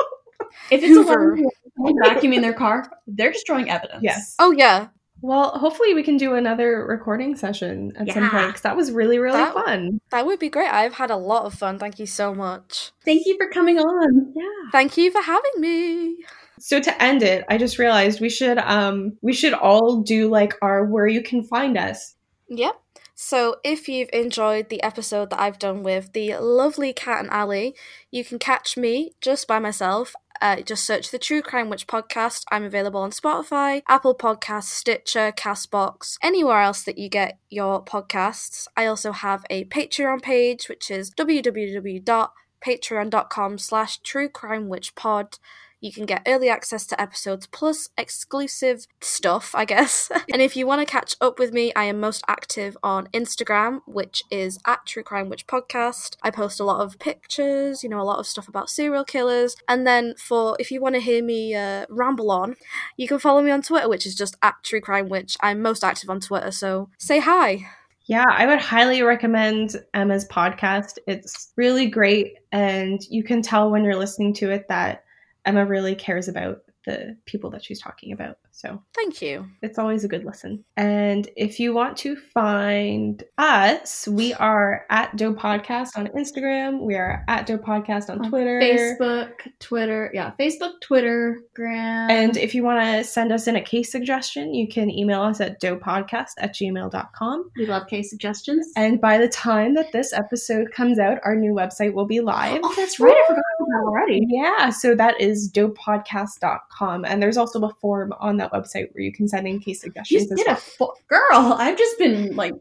If it's Hoover. a woman vacuuming their car, they're destroying evidence. Yes. Oh yeah, Well, hopefully we can do another recording session at some point because that was really, really That- fun. that would be great. I've had a lot of fun. Thank you so much. Thank you for coming on. Yeah. Thank you for having me. So to end it, I just realized we should um we should all do like our where you can find us. Yep. So, if you've enjoyed the episode that I've done with the lovely Cat and Ali, you can catch me just by myself. Uh, just search the True Crime Witch podcast. I'm available on Spotify, Apple Podcasts, Stitcher, Castbox, anywhere else that you get your podcasts. I also have a Patreon page, which is www.patreon.com slash True Crime Witch Pod. You can get early access to episodes plus exclusive stuff, I guess. [laughs] and if you want to catch up with me, I am most active on Instagram, which is at True Crime Witch Podcast. I post a lot of pictures, you know, a lot of stuff about serial killers. And then for if you want to hear me uh, ramble on, you can follow me on Twitter, which is just at True Crime Witch. I'm most active on Twitter, so say hi. Yeah, I would highly recommend Emma's podcast. It's really great and you can tell when you're listening to it that Emma really cares about the people that she's talking about. So Thank you. it's always a good listen. And if you want to find us, we are at Doe Podcast on Instagram. We are at Doe Podcast on On Twitter. Facebook, Twitter, yeah, Facebook, Twitter, Gram. And if you want to send us in a case suggestion, you can email us at doepodcast at gmail.com. we love case suggestions. And by the time that this episode comes out, our new website will be live. oh, that's right. I forgot about that already. Yeah, so that is doepodcast.com. And there's also a form on that website where you can send in case You suggestions just as did a well. girl. I've just been like,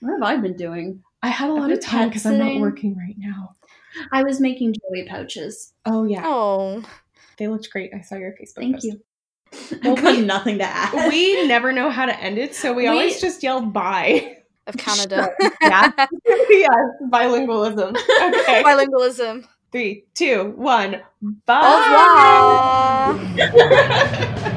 what have I been doing? I had a I've lot of time because I'm not working right now. I was making joey pouches. Oh, yeah. Oh, They looked great. I saw your Facebook Thank post. you. I've got nothing to add. We never know how to end it, so we, We- always just yell bye. of Canada. [laughs] yeah. [laughs] yes, bilingualism. Okay. Bilingualism. Three, two, one. Bye. Au revoir. [laughs]